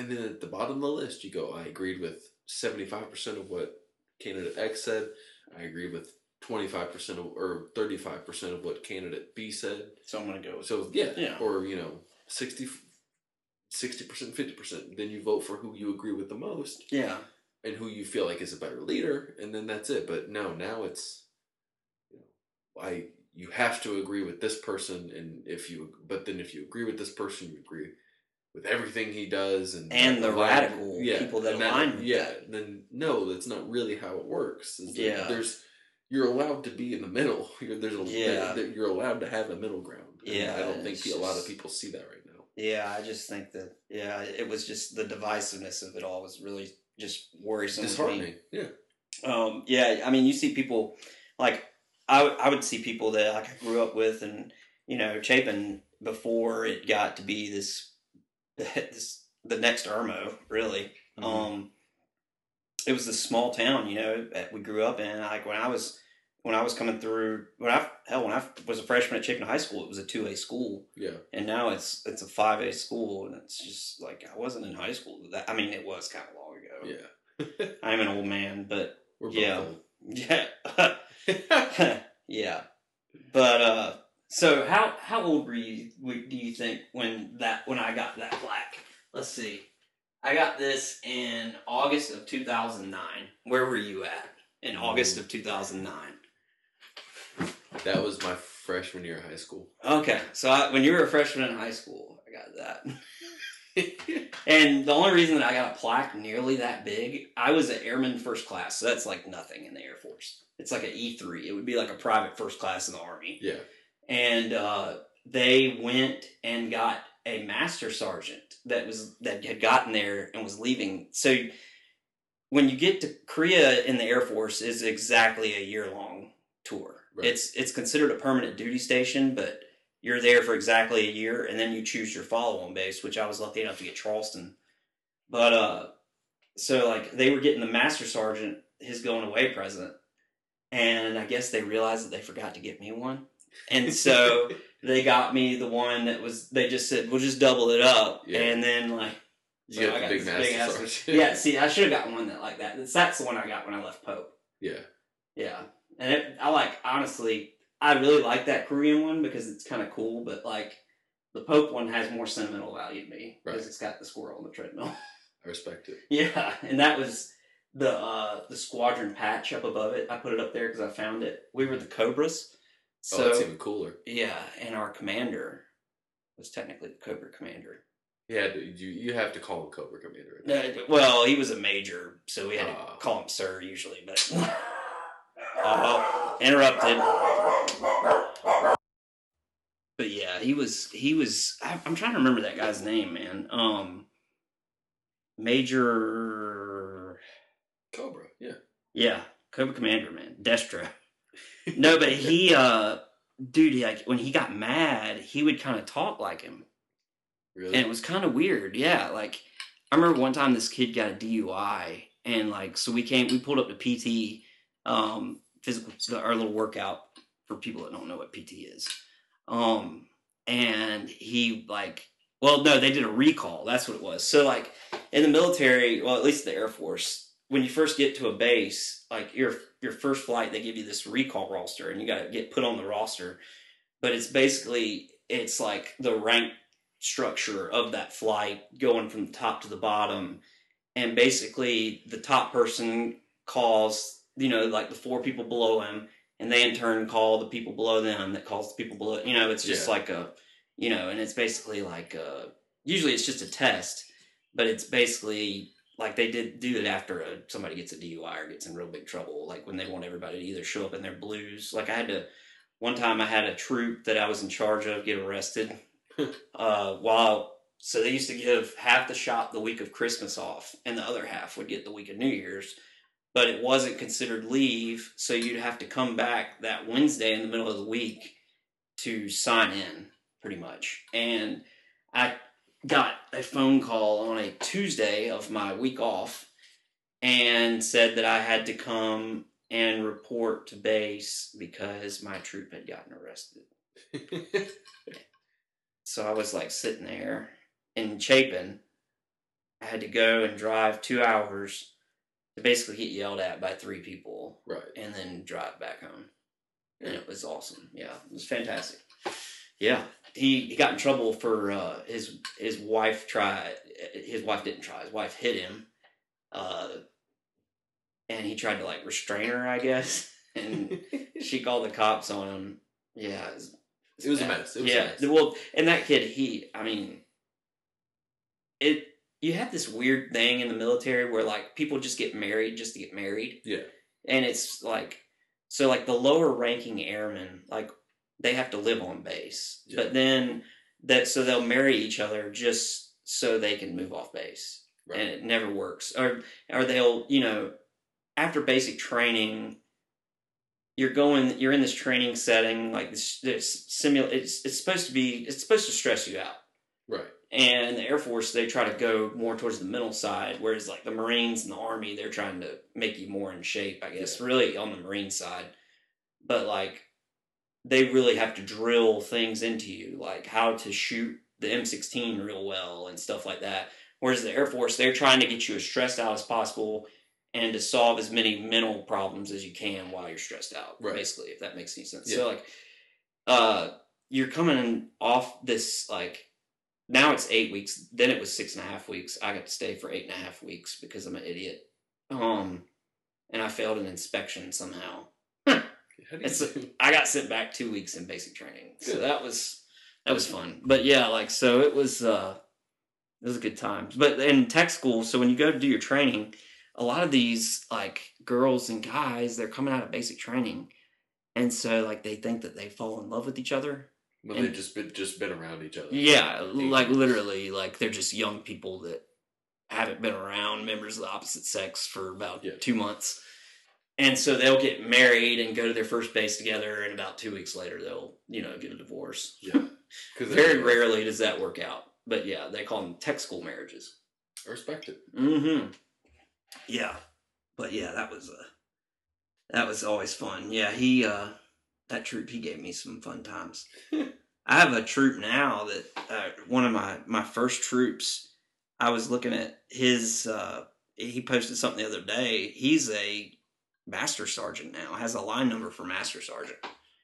And then at the bottom of the list, you go, "I agreed with seventy five percent of what candidate X said. I agreed with twenty five percent of or thirty five percent of what candidate B said." so I'm gonna go with So yeah, Yeah. or you know, 60 percent, fifty percent. Then you vote for who you agree with the most yeah and who you feel like is a better leader, and then that's it. But no, now it's you know, I you have to agree with this person, and if you but then if you agree with this person, you agree with everything he does, and And the radical people that align with yeah, that. then no, that's not really how it works. Yeah. there's you're allowed to be in the middle. You're, there's a, Yeah. there- you're allowed to have a middle ground. Yeah, I don't think it's a lot of people see that right now. yeah I just think that yeah it was just the divisiveness of it all was really just worrisome. Disheartening. Yeah. Um, yeah, I mean, you see people like I, I would see people that like I grew up with, and you know, Chapin before it got to be this, this the next Irmo, really. Mhm. Um, it was this small town, you know, that we grew up in. Like when I was when I was coming through, when I hell when I was a freshman at Chapin High School, it was a two A school, Yeah. and now it's it's a five A school, and it's just like I wasn't in high school. That I mean, it was kind of long ago. Yeah. I'm an old man, but Yeah. old. yeah, yeah. But uh, so how how old were you? Do you think when that when I got that plaque? Let's see. I got this in August of 2009. Where were you at? in August of 2009. That was my freshman year of high school. Okay, so I, when you were a freshman in high school, I got that. and the only reason that I got a plaque nearly that big, I was an airman first class, so that's like nothing in the Air Force. It's like an E three. It would be like a private first class in the Army. yeah. And uh, they went and got a master sergeant that was that had gotten there and was leaving. So when you get to Korea in the Air Force is exactly a year long tour. Right. It's it's considered a permanent duty station, but you're there for exactly a year, and then you choose your follow on base, which I was lucky enough to get Charleston. But uh, so like they were getting the master sergeant his going away present, and I guess they realized that they forgot to get me one, and so they got me the one that was. They just said we'll just double it up, Yeah. and then like You got I the big master ass- yeah, see, I should have gotten one that like that. That's, that's the one I got when I left Pope. Yeah. Yeah, and it, I like honestly, I really like that Korean one because it's kind of cool. But like the Pope one has more sentimental value to me because Right. it's got the squirrel on the treadmill. I respect it. yeah, and that was the uh the squadron patch up above it. I put it up there because I found it. We were the Cobras, oh, so that's even cooler. yeah, and our commander was technically the Cobra commander. Yeah, you you have to call him Cobra Commander. Uh, well, he was a major, so we had to Ah. call him sir usually, but oh, interrupted. But yeah, he was he was. I, I'm trying to remember that guy's name, man. Um, Major. Cobra, yeah. Yeah, Cobra Commander, man, Destro. No, but he, uh, dude, he, like when he got mad, he would kind of talk like him. Really? And it was kind of weird. Yeah. Like, I remember one time this kid got a DUI. And, like, so we came, we pulled up to PT, um, physical, our little workout for people that don't know what PT is. Um, and he, like, well, no, they did a recall. That's what it was. So, like, in the military, well, at least the Air Force, when you first get to a base, like your your first flight, they give you this recall roster, and you got to get put on the roster. But it's basically it's like the rank structure of that flight going from the top to the bottom, and basically the top person calls you know like the four people below him, and they in turn call the people below them that calls the people below. You know, it's just Yeah. like a you know, and it's basically like uh usually it's just a test, but it's basically like they did do it after a, somebody gets a DUI or gets in real big trouble, like when they want everybody to either show up in their blues. Like I had to, one time I had a troop that I was in charge of get arrested. uh, while so they used to give half the shop the week of Christmas off, and the other half would get the week of New Year's. But it wasn't considered leave, so you'd have to come back that Wednesday in the middle of the week to sign in, pretty much. And I got a phone call on a Tuesday of my week off and said that I had to come and report to base because my troop had gotten arrested. So I was like sitting there in Chapin. I had to go and drive two hours to basically get yelled at by three people right. and then drive back home. And it was awesome. Yeah, it was fantastic. Yeah, he, he got in trouble for uh, his his wife tried. His wife didn't try. His wife hit him, uh, and he tried to like restrain her, I guess. And she called the cops on him. Yeah, it was, It was a mess. It was a yeah, mess. well, and that kid, he, I mean, it. You have this weird thing in the military where like people just get married just to get married yeah. and it's like so like the lower ranking airmen like they have to live on base Yeah. but then that so they'll marry each other just so they can move off base Right. and it never works or or they'll you know after basic training you're going you're in this training setting like this, this simul it's it's supposed to be it's supposed to stress you out right. and the Air Force they try to go more towards the mental side, whereas like the Marines and the Army they're trying to make you more in shape, I guess. Yeah. Really on the Marine side, but like they really have to drill things into you, like how to shoot the M16 real well and stuff like that. Whereas the Air Force they're trying to get you as stressed out as possible and to solve as many mental problems as you can while you're stressed out. Right. Basically, if that makes any sense. Yeah. So like, uh, you're coming off this like now it's eight weeks. Then it was six and a half weeks. I got to stay for eight and a half weeks because I'm an idiot. Um, and I failed an inspection somehow. How do you It's I got sent back two weeks in basic training, so Good. that was that was fun. But yeah, like so it was uh it was a good time. But in tech school, so when you go to do your training, a lot of these like girls and guys, they're coming out of basic training, and so like they think that they fall in love with each other. when and- they just been just been around each other. Yeah, like literally, like they're just young people that haven't been around members of the opposite sex for about Yeah. two months. And so they'll get married and go to their first base together, and about two weeks later, they'll, you know, get a divorce. Yeah. Because Very rarely does that work out. But yeah, they call them tech school marriages. I respect it. Mm-hmm. Yeah. But yeah, that was uh that was always fun. Yeah, he uh that troop he gave me some fun times. I have a troop now that uh, one of my my first troops I was looking at his uh he posted something the other day. He's a master sergeant now, has a line number for master sergeant.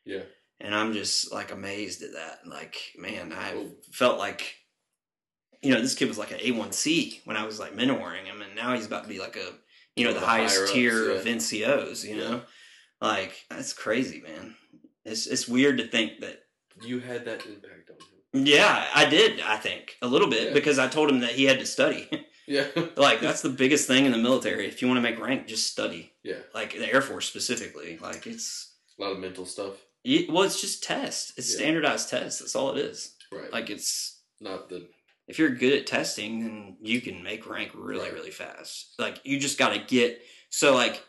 Yeah. And I'm just like amazed at that. Like, man, I felt like you know, this kid was like an A1C when I was like mentoring him, and now he's about to be like a, you know, the the highest tier yeah. of NCOs. You know, like that's crazy, man. It's it's weird to think that. You had that impact on him. Yeah, I did. I think a little bit Yeah. because I told him that he had to study. Yeah. like that's the biggest thing in the military. If you want to make rank, just study. yeah. Like the Air Force specifically, like it's A lot of mental stuff. it, well, it's just tests. It's Yeah. standardized tests. That's all it is. Right. Like it's not the if you're good at testing, then you can make rank really, Right. really fast. Like you just got to get so like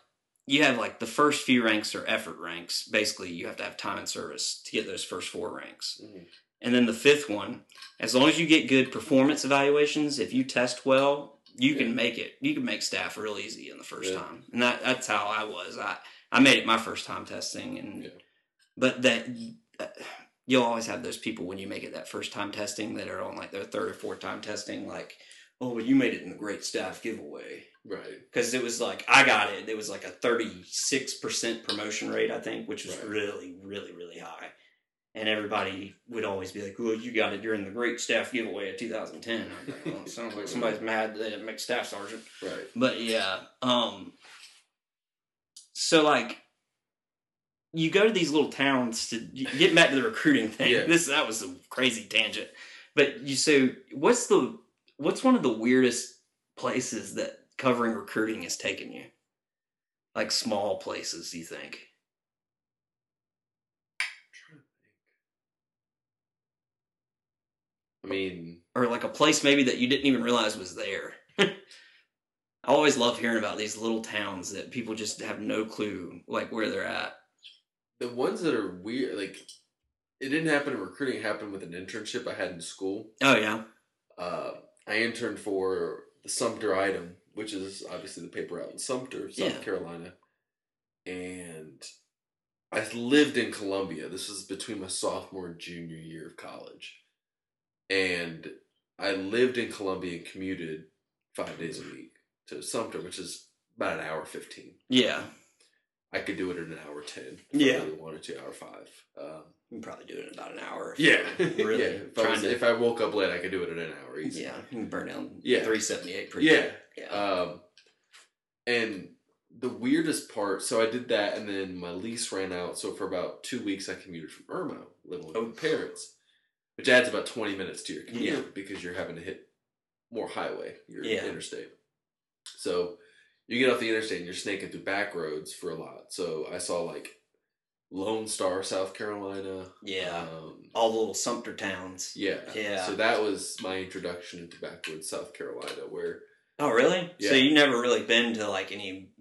you have like the first few ranks are effort ranks. Basically, you have to have time and service to get those first four ranks, Mhm. And then the fifth one, as long as you get good performance evaluations, if you test well, you Yeah. can make it. You can make staff real easy in the first Yeah. time, and that that's how I was. I I made it my first time testing, and Yeah. but that. uh, You'll always have those people when you make it that first time testing that are on like their third or fourth time testing, like, oh, well, you made it in the great staff giveaway. right. Because it was like, I got it. It was like a 36% promotion rate, I think, which was Right. really, really, really high. And everybody would always be like, well, you got it during the great staff giveaway of 2010. I'm like, well, it sounds like somebody's mad that they didn't make staff sergeant. Right. But yeah, um so like you go to these little towns to get back to the recruiting thing. Yeah. This that was a crazy tangent. But you so what's the what's one of the weirdest places that covering recruiting has taken you? Like small places, you think? trying to think. I mean, Or like a place maybe that you didn't even realize was there. I always love hearing about these little towns that people just have no clue like where they're at. the ones that are weird, like it didn't happen in recruiting. It happened with an internship I had in school. Oh yeah. Uh, I interned for the Sumter item, which is obviously the paper out in Sumter, South Yeah. Carolina, and I lived in Columbia. This was between my sophomore and junior year of college, and I lived in Columbia and commuted five days a week to Sumter, which is about an hour fifteen. Yeah. I could do it in an hour ten. Yeah. I really wanted to, hour five. Um, You can probably do it in about an hour. yeah, Really yeah. If I, was, to. if I woke up late, I could do it in an hour easy. yeah, you can burn down Yeah. 378 pretty Yeah. Yeah. Um, and the weirdest part, so I did that, and then my lease ran out. So for about two weeks, I commuted from Irmo, living with Oh. my parents, which adds about twenty minutes to your commute Yeah. because you're having to hit more highway, your Yeah. interstate. So you get off the interstate and you're snaking through back roads for a lot. So I saw like Lone Star, South Carolina. yeah. Um, All the little Sumter towns. yeah. Yeah. So that was my introduction into backwoods South Carolina, where Oh, really? Yeah. So you never really been to like any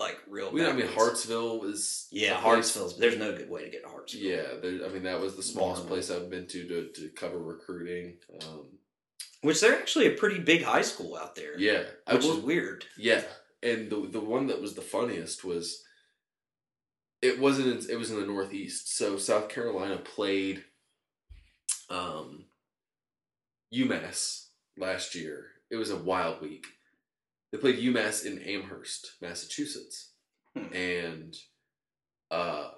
like real. we, I mean. Hartsville is Yeah, Hartsville's. There's no good way to get to Hartsville. Yeah, there, I mean that was the smallest Normal. place I've been to to, to cover recruiting. Um, Which they're actually a pretty big high school out there. yeah, Which will, is weird. yeah, and the the one that was the funniest was it wasn't in, it was in the Northeast. So South Carolina played um, UMass last year. It was a wild week. They played UMass in Amherst, Massachusetts, Hmm. and uh,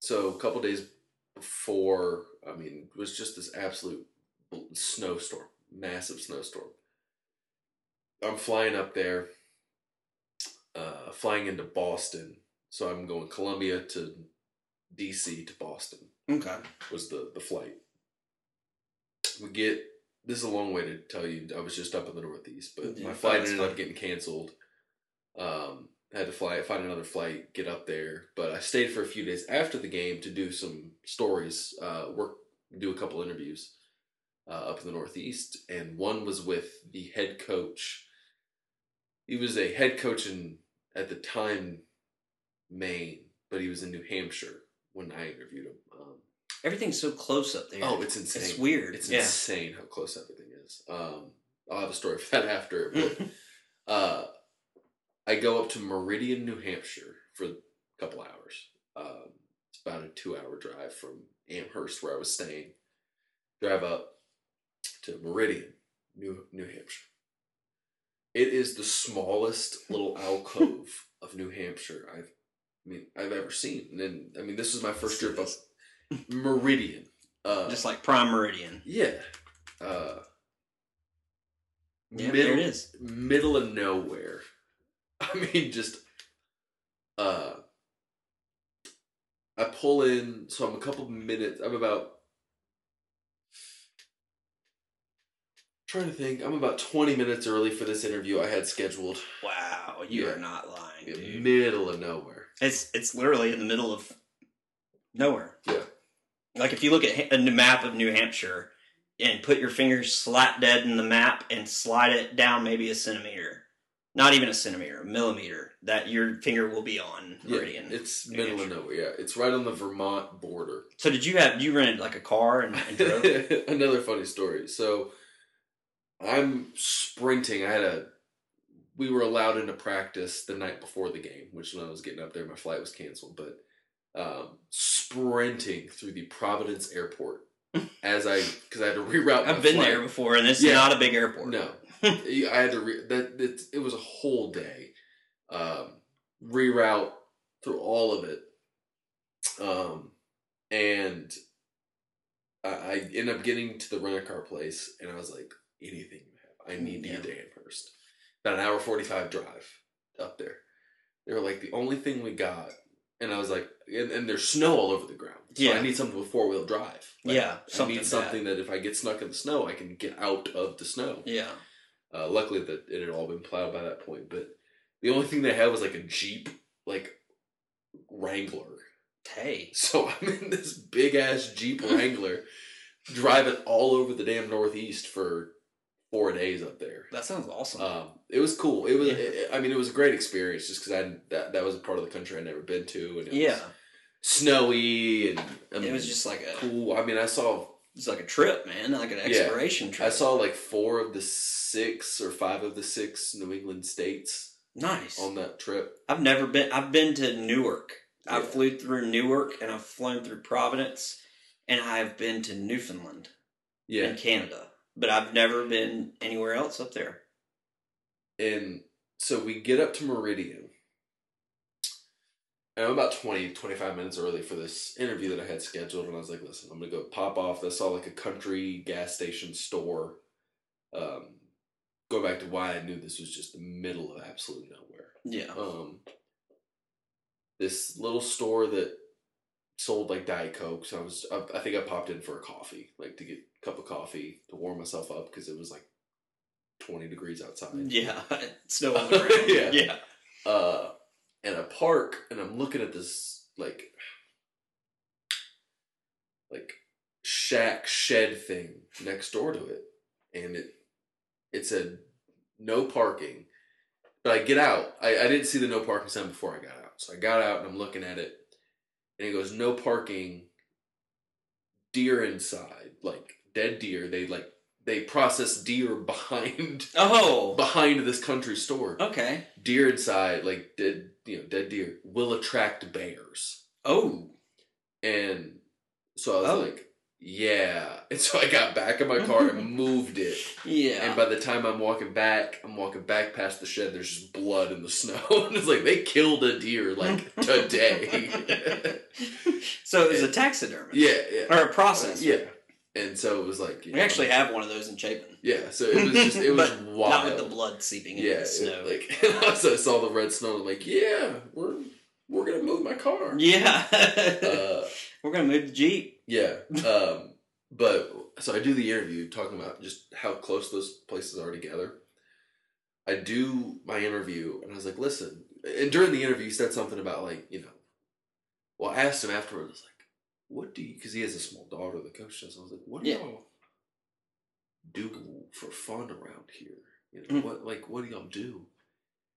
so a couple days before, I mean, it was just this absolute snowstorm, massive snowstorm. I'm flying up there. uh, flying into Boston. So I'm going Columbia to DC to Boston Okay. was the the flight. We get this is a long way to tell you. I was just up in the Northeast, but Yeah, my flight ended up getting canceled. Um, had to fly, find another flight, get up there. But I stayed for a few days after the game to do some stories, uh, work, do a couple interviews uh, up in the Northeast, and one was with the head coach. He was a head coach in at the time Maine, but he was in New Hampshire when I interviewed him. Um, Everything's so close up there. Oh, it's insane. It's weird. It's yeah. insane how close everything is. Um, I'll have a story for that after. But uh, I go up to Meridian, New Hampshire for a couple hours. Um, it's about a two-hour drive from Amherst, where I was staying. Drive up to Meridian, New New Hampshire. It is the smallest little alcove of New Hampshire I've, I mean, I've ever seen. And then, I mean, this was my first trip up Meridian. Uh, Just like Prime Meridian. yeah. Uh, Yeah, middle, there it is. Middle of nowhere. I mean, just. Uh, I pull in, so I'm a couple minutes. I'm about. Trying to think, I'm about 20 minutes early for this interview I had scheduled. Wow, you Yeah. are not lying, middle of nowhere. It's it's literally in the middle of nowhere. Yeah. Like if you look at a map of New Hampshire and put your fingers slap dead in the map and slide it down maybe a centimeter, not even a centimeter, a millimeter, that your finger will be on Meridian. Yeah, it's New middle Hampshire. of nowhere. Yeah, it's right on the Vermont border. so did you have you rented like a car and, and drove? Another funny story. So I'm sprinting. I had a we were allowed into practice the night before the game, which when I was getting up there, my flight was canceled. But um, sprinting through the Providence airport as I because I had to reroute. I've been flight. there before, and this Yeah. is not a big airport. No, I had to. Re- that it, it was a whole day. Um, reroute through all of it, um, and I, I ended up getting to the rent a car place, and I was like, anything you have, I need to get to Amherst. About an hour forty five drive up there. They were like the only thing we got, and I was like, and, and there's snow all over the ground. So Yeah. I need something with four wheel drive. Like, Yeah, I something need something that if I get stuck in the snow, I can get out of the snow. Yeah. Uh, luckily, that it had all been plowed by that point. But the only thing they had was like a Jeep, like Wrangler. Hey. So I'm in this big ass Jeep Wrangler, driving all over the damn Northeast for four days up there. That sounds awesome. Um, it was cool. It was. Yeah. it- I mean, it was a great experience just because I that that was a part of the country I'd never been to, and it yeah. was snowy and I mean, it was just like a cool. I mean, I saw it's like a trip, man, like an Yeah. exploration trip. I saw like four of the six or five of the six New England states nice. on that trip. I've never been. I've been to Newark. I flew through Newark and I've flown through Providence, and I've been to Newfoundland Yeah, in Canada, but I've never been anywhere else up there. and so we get up to Meridian. And I'm about 20, 25 minutes early for this interview that I had scheduled, and I was like, listen, I'm gonna go pop off. I saw like a country gas station store. Um, go back to why I knew this was just the middle of absolute nowhere. Yeah. um, this little store that sold like diet coke. So I was, I, I think I popped in for a coffee, like to get a cup of coffee to warm myself up because it was like twenty degrees outside. Yeah. Snow on the ground. Yeah. yeah. Uh, and I park and I'm looking at this like, like shack shed thing next door to it, and it it said no parking. But I get out. I, I didn't see the no parking sign before I got out. So I got out and I'm looking at it. And it goes, no parking, deer inside. Like dead deer. They like they process deer behind Oh. behind this country store. Okay. Deer inside, like dead you know, dead deer, will attract bears. Oh. And so I was Oh. like, yeah. And so I got back in my car and moved it. Yeah. And by the time I'm walking back, I'm walking back past the shed. There's just blood in the snow, and it's like they killed a deer like today. so it was a taxidermist. yeah, yeah, Or a process. yeah. and so it was like We know, actually have one of those in Chapin. yeah. So it was just it was wild. Not with the blood seeping into yeah, the snow. it- like so I saw the red snow. I'm like, yeah, we're we're gonna move my car. yeah. Uh, We're gonna move the Jeep. Yeah. Um, but so I do the interview talking about just how close those places are together. I do my interview, and I was like, listen. And during the interview, he said something about like you know. Well, I asked him afterwards. I was like, "What do you?" Because he has a small daughter. The coach does. I was like, "What do Yeah. y'all do for fun around here? You know Mm. what? Like, what do y'all do?"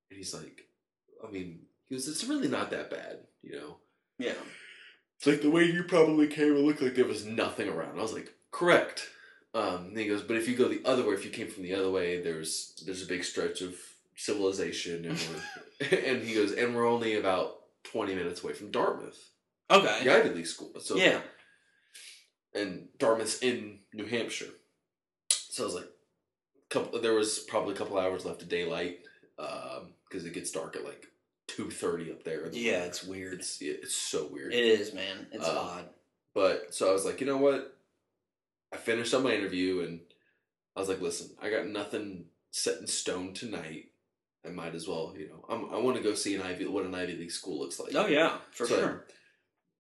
And he's like, "I mean, he goes, it's really not that bad, you know." Yeah. It's like the way you probably came, it looked like there was nothing around. I was like, correct. Um, and he goes, but if you go the other way, if you came from the other way, there's there's a big stretch of civilization, and we're, and he goes, and we're only about twenty minutes away from Dartmouth, Okay. the Ivy League school. So Yeah. and Dartmouth's in New Hampshire. So I was like, couple. There was probably a couple hours left of daylight because it gets dark at like two thirty up there. the Yeah, it's weird. It's it's so weird. It is, man. It's Uh, odd. But so I was like, you know what? I finished up my interview and I was like, listen, I got nothing set in stone tonight. I might as well, you know, I'm, I want to go see an Ivy, what an Ivy League school looks like. Oh yeah, for So- sure.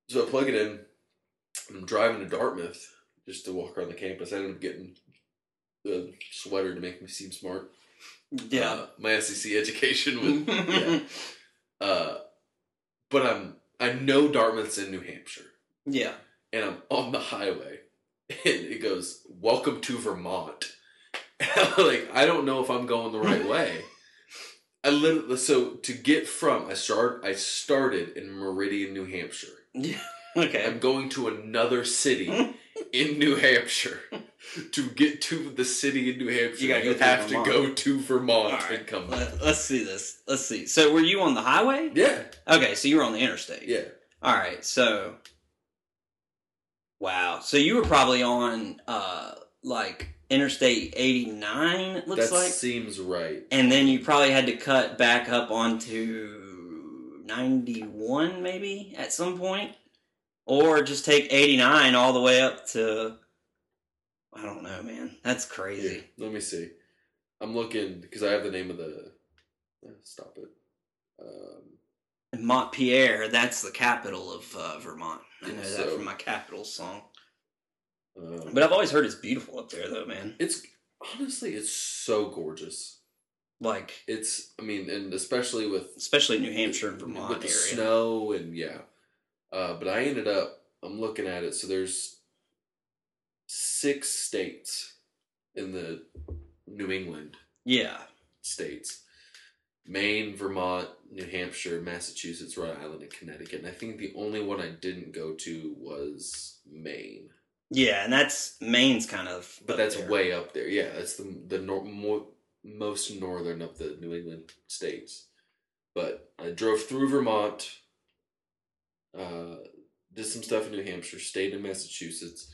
So I plug it in. I'm driving to Dartmouth just to walk around the campus. I ended up getting the sweater to make me seem smart. Yeah. Uh, my SEC education was, yeah. Uh, but I'm, I know Dartmouth's in New Hampshire. yeah. and I'm on the highway, and it goes, "Welcome to Vermont." Like, I don't know if I'm going the right way. I literally so to get from I start I started in Meriden, New Hampshire. Yeah. Okay. I'm going to another city in New Hampshire. To get to the city in New Hampshire, You gotta go you have to go to Vermont right. and come back. Let, let's see this. Let's see. So were you on the highway? Yeah, Okay, so you were on the interstate. yeah. All right. So Wow. So you were probably on uh like Interstate 89 it looks like? that like. seems right. And then you probably had to cut back up onto 91 maybe at some point or just take 89 all the way up to I don't know, man. That's Here, crazy. let me see. I'm looking because I have the name of the. eh, Stop it. Um, Montpelier, that's the capital of uh, Vermont. I know Yeah, that from my capital song. um, But I've always heard it's beautiful up there, though, man. it's honestly it's so gorgeous. Like, It's I mean, and especially with especially New Hampshire and Vermont with the area. snow and yeah. Uh, but I ended up. I'm looking at it. So there's six states in the New England Yeah. states Maine, Vermont, New Hampshire, Massachusetts, Rhode Island, and Connecticut. And I think the only one I didn't go to was Maine. Yeah, and that's Maine's kind of. But that's there. way up there. Yeah, that's the the nor- mo- most northern of the New England states. But I drove through Vermont, uh, did some stuff in New Hampshire, stayed in Massachusetts,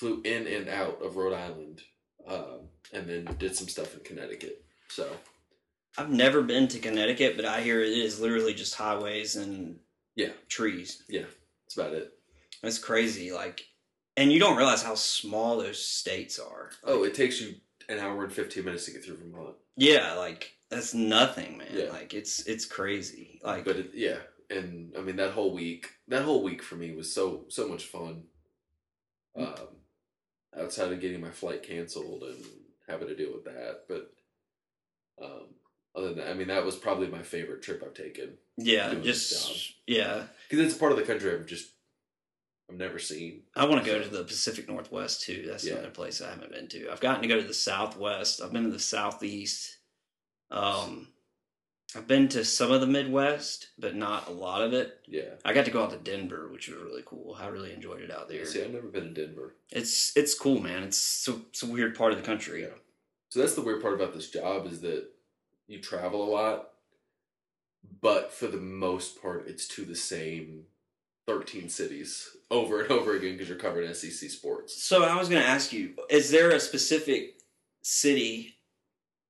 flew in and out of Rhode Island, um, and then did some stuff in Connecticut. So I've never been to Connecticut, but I hear it is literally just highways and Yeah. trees. Yeah, that's about it. That's crazy. Like, and you don't realize how small those states are. Oh, it takes you an hour and fifteen minutes to get through Vermont. Yeah, like that's nothing, man. Yeah. Like it's it's crazy. Like, but it, yeah, and I mean that whole week, that whole week for me was so so much fun. Um, outside of getting my flight canceled and having to deal with that, but um, other than that, I mean that was probably my favorite trip I've taken yeah, just yeah. because it's part of the country I've just I've never seen. I want to go to the Pacific Northwest too. That's Yeah. another place I haven't been to. I've gotten to go to the Southwest. I've been to the Southeast. Um, I've been to some of the Midwest, but not a lot of it. Yeah, I got to go out to Denver, which was really cool. I really enjoyed it out there. see, I've never been to Denver. It's it's cool, man. It's so, it's a weird part of the country. Yeah. So that's the weird part about this job is that you travel a lot, but for the most part, it's to the same 13 cities over and over again because you're covering SEC sports. So I was going to ask you: Is there a specific city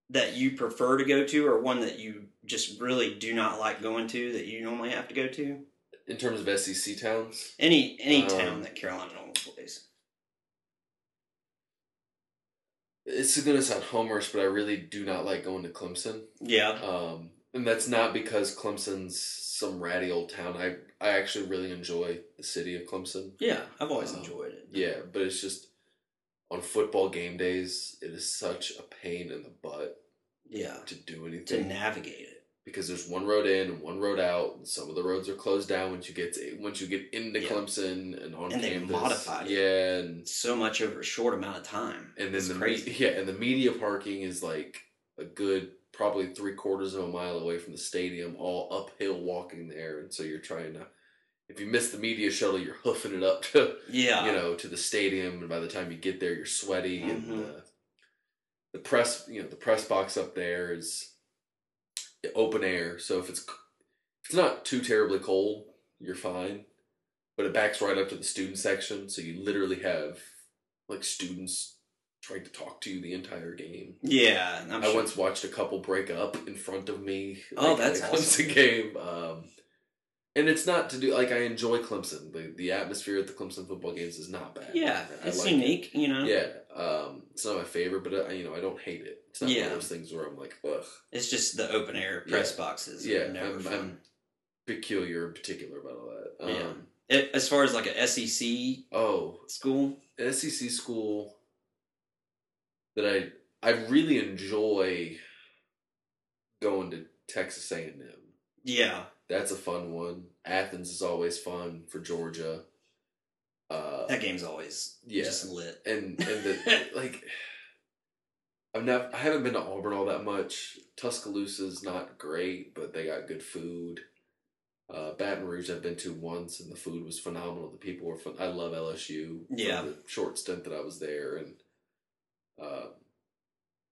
that you prefer to go to, or one that you just really do not like going to that you normally have to go to? In terms of SEC towns, Any any Um, town that Carolina normally plays. it's gonna sound homerish, but I really do not like going to Clemson. Yeah. Um, and that's not because Clemson's some ratty old town. I I actually really enjoy the city of Clemson. Yeah, I've always Um, enjoyed it. Yeah, but it's just on football game days, it is such a pain in the butt Yeah. to do anything To navigate it. because there's one road in and one road out. And some of the roads are closed down once you get to, once you get into Yeah. Clemson and on And they campus. modified it. Yeah, and So much over a short amount of time. and then It's the me- crazy. yeah, and the media parking is like a good probably three quarters of a mile away from the stadium, all uphill walking there, and so you're trying to. If you miss the media shuttle, you're hoofing it up to Yeah. you know to the stadium, and by the time you get there, you're sweaty, and Mhm. the, the press you know the press box up there is open air, so if it's if it's not too terribly cold, you're fine. But it backs right up to the student section, so you literally have like students trying to talk to you the entire game. yeah. I sure. once watched a couple break up in front of me. Oh, like, that's at a awesome. Clemson game. Um, and it's not to do like I enjoy Clemson. The the atmosphere at the Clemson football games is not bad. Yeah, I it's like it. unique, you know. Yeah, um, it's not my favorite, but I, you know I don't hate it. It's not one Yeah. of those things where I'm like, ugh. It's just the open air press Yeah. boxes. Yeah, never I'm. I'm peculiar in particular about all that. Um, Yeah. It, as far as like a SEC Oh, school, SEC school that I I really enjoy going to Texas A and M. yeah, That's a fun one. Athens is always fun for Georgia. Uh, that game's always Yeah. just lit. and and the like, I've never I haven't been to Auburn all that much. Tuscaloosa's not great, but they got good food. Uh, Baton Rouge I've been to once, and the food was phenomenal. The people were fun. I love LSU. Yeah. the short stint that I was there, and uh,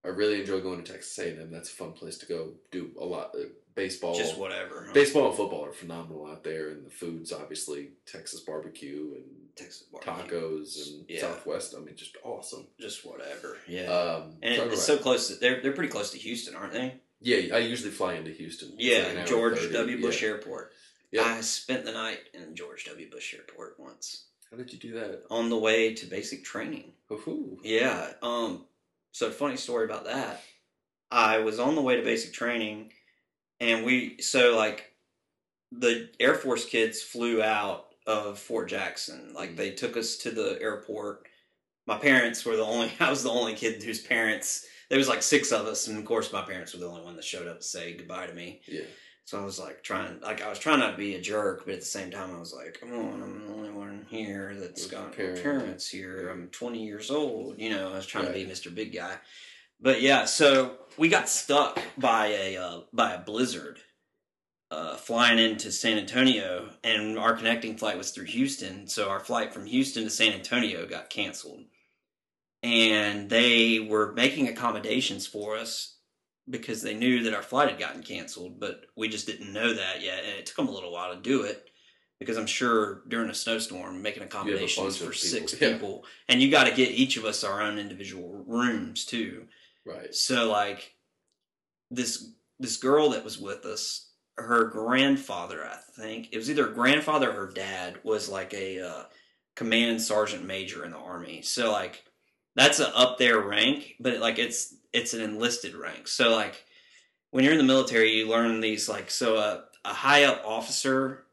I really enjoy going to Texas A&M. That's a fun place to go. Do a lot. Baseball, Just whatever. huh? baseball and football are phenomenal out there, and the food's obviously Texas barbecue and Texas barbecue. tacos and Yeah. Southwest. I mean, just awesome. Just whatever. Yeah. Um, and it, it's so close. To, they're they're pretty close to Houston, aren't they? yeah, I usually fly into Houston. Yeah, George 30. W. Bush Yeah. Airport. Yep. I spent the night in George W. Bush Airport once How did you do that? on the way to basic training. Ooh. Yeah. Um. So funny story about that. I was on the way to basic training, and we so like the Air Force kids flew out of Fort Jackson. Like they took us to the airport. My parents were the only. I was the only kid whose parents. There was like six of us, and of course my parents were the only one that showed up to say goodbye to me. Yeah. So I was like trying, like I was trying not to be a jerk, but at the same time I was like, come on, I'm the only one here that's With got parents. parents here. I'm 20 years old. You know, I was trying to be Mr. Big Guy. But yeah, so we got stuck by a uh, by a blizzard, uh, flying into San Antonio, and our connecting flight was through Houston. So our flight from Houston to San Antonio got canceled, and they were making accommodations for us because they knew that our flight had gotten canceled, but we just didn't know that yet, and it took them a little while to do it because I'm sure during a snowstorm making accommodations for six yeah. people, and you got to get each of us our own individual rooms too. Right. So like this this girl that was with us, her grandfather, I think it was either grandfather or her dad was like a uh, command sergeant major in the army. So like that's a up there rank, but like it's it's an enlisted rank. So like when you're in the military, you learn these like so a a high up officer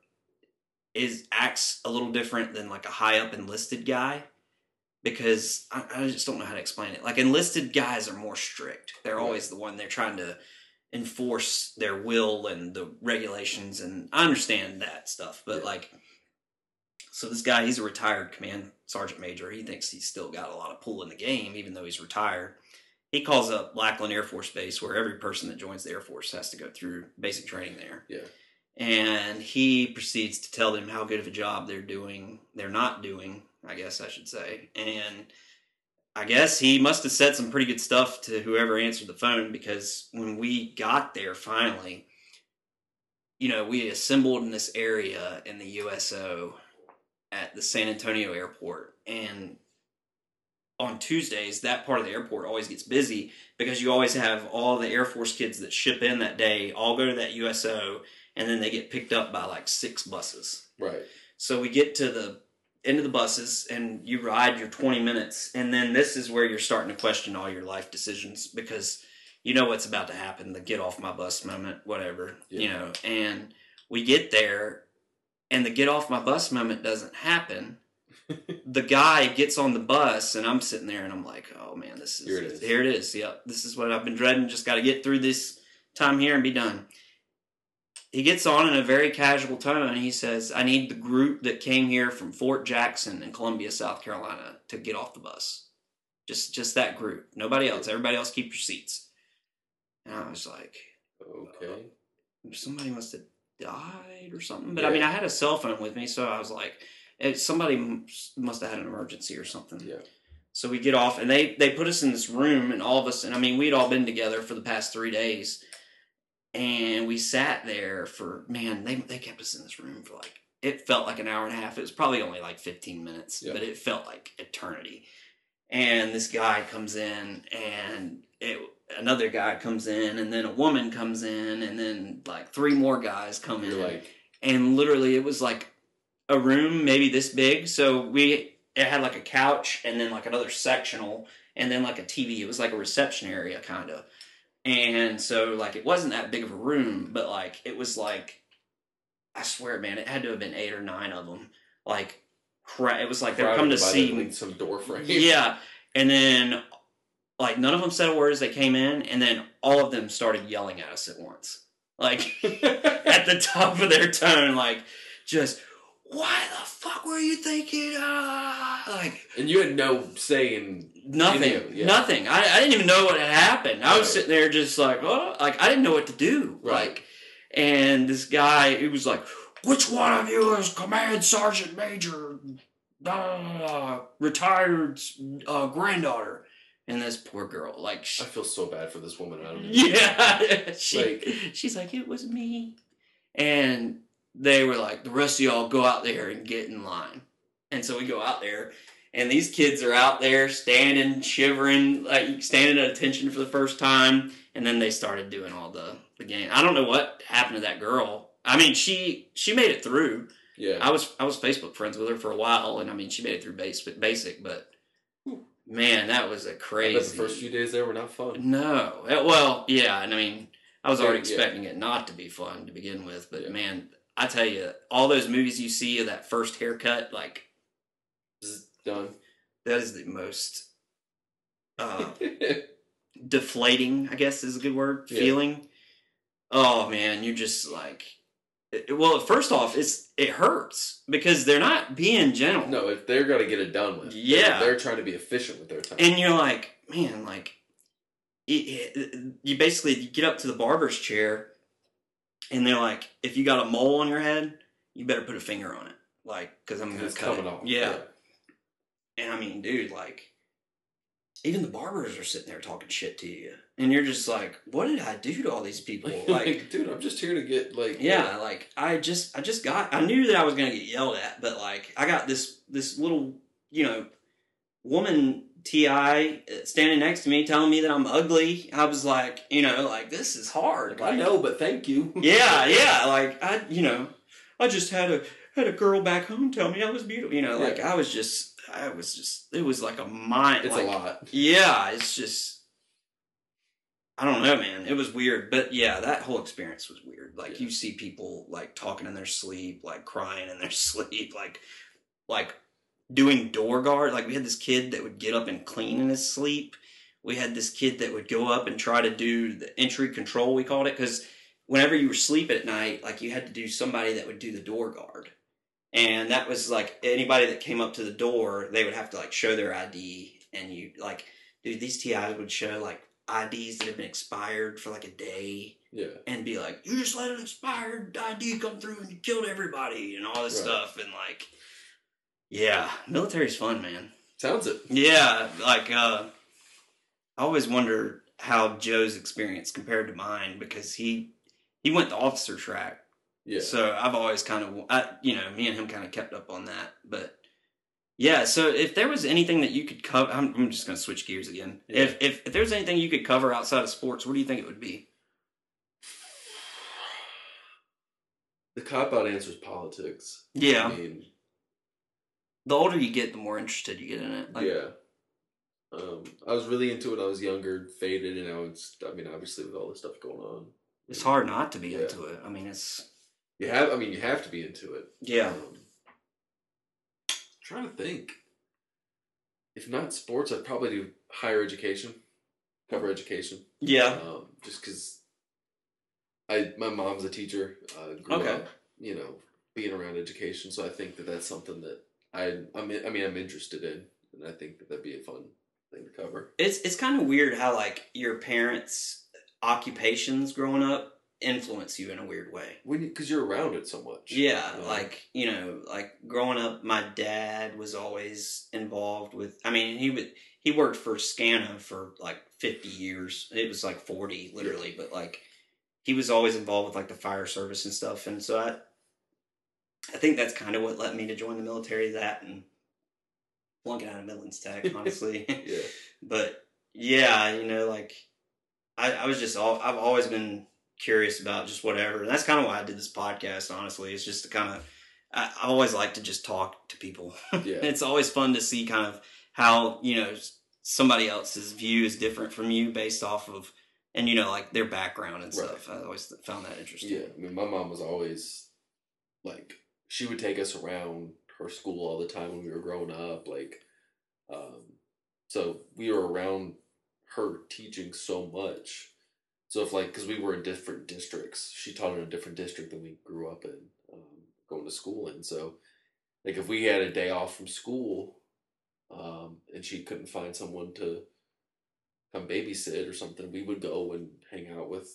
is acts a little different than like a high up enlisted guy because I, I just don't know how to explain it. Like enlisted guys are more strict. They're always the one they're trying to enforce their will and the regulations, and I understand that stuff. But like, so this guy, he's a retired command sergeant major. He thinks he's still got a lot of pull in the game, even though he's retired. He calls up Lackland Air Force Base, where every person that joins the Air Force has to go through basic training there Yeah. and he proceeds to tell them how good of a job they're doing they're not doing i guess i should say and i guess he must have said some pretty good stuff to whoever answered the phone because when we got there finally you know we assembled in this area in the uso at the san antonio airport and on Tuesdays, that part of the airport always gets busy because you always have all the Air Force kids that ship in that day all go to that USO and then they get picked up by like six buses. Right. So we get to the into the buses and you ride your 20 minutes and then this is where you're starting to question all your life decisions because you know what's about to happen the get off my bus moment whatever you know and we get there and the get off my bus moment doesn't happen. The guy gets on the bus and i'm sitting there and i'm like oh man this is Here it is. here it is yep this is what i've been dreading just got to get through this time here and be done he gets on in a very casual tone and he says i need the group that came here from fort jackson in columbia south carolina to get off the bus. Just just that group. Nobody else. Everybody else keep your seats. And i was like Okay. Oh, somebody must have died or something. But i mean i had a cell phone with me so i was like somebody must have had an emergency or something. Yeah. so we get off, and they they put us in this room, and all of us, and I mean, we'd all been together for the past three days, and we sat there for man, they they kept us in this room for like it felt like an hour and a half. It was probably only like fifteen minutes, Yeah. but it felt like eternity. And this guy comes in, and it another guy comes in, and then a woman comes in, and then like three more guys come in You're like, and literally it was like a room maybe this big so we it had like a couch and then like another sectional and then like a tv it was like a reception area kind of and so like it wasn't that big of a room but like it was like i swear man it had to have been eight or nine of them like cra- it was like they were coming to see the- me like some door frame. yeah and then like none of them said a word as they came in and then all of them started yelling at us at once like at the top of their tone, like just why the fuck were you thinking? Ah, like and you had no say in. Nothing, yeah. nothing. I, I didn't even know what had happened. I was Right. sitting there just like, oh, like I didn't know what to do. Right. Like, and this guy, he was like, which one of you is command sergeant major, uh, retired uh, granddaughter? And this poor girl, like, I feel so bad for this woman. I don't know. yeah, she, Like- she's like, it was me. And they were like, the rest of y'all go out there and get in line. And so we go out there, and these kids are out there standing, shivering, like standing at attention for the first time. And then they started doing all the, the game. I don't know what happened to that girl. I mean, she she made it through. Yeah. I was I was Facebook friends with her for a while, and I mean, she made it through basic, basic but man, that was a crazy. the first few days there were not fun. No. Well, yeah, and I mean, I was already Yeah. expecting it not to be fun to begin with, but Yeah. man, I tell you, all those movies you see of that first haircut, like Done. that is the most uh, deflating, I guess is a good word, Yeah. feeling. Oh man, you're just like, it- well, first off, it's it hurts because they're not being gentle. no, if they're gonna get it done with, they're- Yeah. they're, trying to be efficient with their time. and you're like, man, like, it, it- you basically you get up to the barber's chair, and they're like, if you got a mole on your head, you better put a finger on it, like, because I'm gonna cut coming it. off. Yeah. And I mean, dude, like, even the barbers are sitting there talking shit to you, and you're just like, what did I do to all these people? Like, Like, dude, I'm just here to get like. yeah, like I just I just got I knew that I was gonna get yelled at, but like I got this this little you know woman TI standing next to me telling me that I'm ugly. I was like, you know, like this is hard. Like, I know, but thank you. Yeah, yeah. Like I, you know, I just had a had a girl back home tell me I was beautiful. You know, like Yeah. I was just I was just it was like a mind. It's like, a lot. yeah, it's just I don't know, man. It was weird, but yeah, that whole experience was weird. Like Yeah. you see people like talking in their sleep, like crying in their sleep, like like doing door guard. Like we had this kid that would get up and clean in his sleep. We had this kid that would go up and try to do the entry control. We called it because whenever you were sleeping at night, like you had to do somebody that would do the door guard. And that was like anybody that came up to the door, they would have to like show their ID. And you like, dude, these TIs would show like IDs that have been expired for like a day Yeah. and be like, you just let an expired ID come through and you killed everybody and all this Right. stuff. And like, yeah, military's fun, man. Sounds it. Yeah, like uh, I always wonder how Joe's experience compared to mine because he he went the officer track. Yeah. So I've always kind of, I, you know, me and him kind of kept up on that. But yeah, so if there was anything that you could cover, I'm, I'm just going to switch gears again. Yeah. If, if if there's anything you could cover outside of sports, what do you think it would be? The cop out answer is politics. Yeah, I mean, the older you get, the more interested you get in it. Like, yeah. Um, I was really into it when I was younger, faded, and now it's. I mean, obviously with all this stuff going on, It's hard not to be Yeah. into it. I mean, it's You have. I mean, you have to be into it. yeah. Um, trying to think. If not sports, I'd probably do higher education, cover education. Yeah. Um, just because I my mom's a teacher. Uh, grew Okay. up, you know, being around education, so I think that that's something that I I'm I mean I'm interested in, and I think that that'd be a fun thing to cover. It's it's kind of weird how like your parents' occupations growing up influence you in a weird way. When because you, are around it so much. Yeah, you know? like you know, like growing up, my dad was always involved with. I mean, he would he worked for Scana for like fifty years. It was like forty, literally, but like he was always involved with like the fire service and stuff. And so I, I think that's kind of what led me to join the military. That and flunking out of Midlands Tech, honestly. yeah, but yeah, you know, like I, I was just all I've always been curious about just whatever. And that's kind of why I did this podcast. Honestly, it's just to kind of I, I always like to just talk to people. yeah, it's always fun to see kind of how you know somebody else's view is different from you based off of and you know like their background and Right. stuff. I always found that interesting. yeah. I mean, my mom was always like she would take us around her school all the time when we were growing up. Like, um, so we were around her teaching so much. So if like, because we were in different districts, she taught in a different district than we grew up in, um, going to school in. So, like, if we had a day off from school, um, and she couldn't find someone to come babysit or something, we would go and hang out with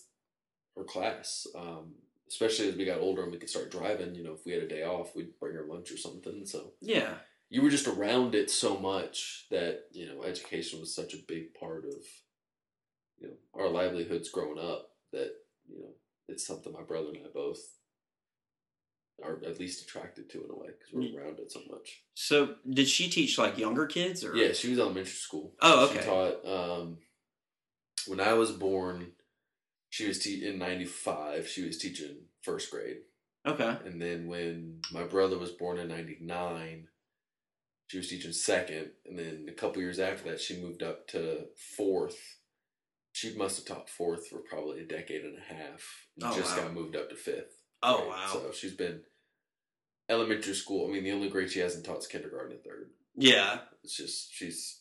her class. Um, especially as we got older and we could start driving, you know, if we had a day off, we'd bring her lunch or something. So Yeah. you were just around it so much that, you know, education was such a big part of, you know, our livelihoods growing up that, you know, it's something my brother and I both are at least attracted to in a way because we're Mm. around it so much. So did she teach like younger kids or Yeah, she was elementary school. Oh, She okay. taught um, when I was born. She was te- in '95. She was teaching first grade, Okay. and then when my brother was born in '99, she was teaching second, and then a couple years after that, she moved up to fourth. She must have taught fourth for probably a decade and a half. and Oh, just wow. got moved up to fifth. Oh grade. wow. So she's been elementary school. I mean, the only grade she hasn't taught is kindergarten and third. Yeah. It's just she's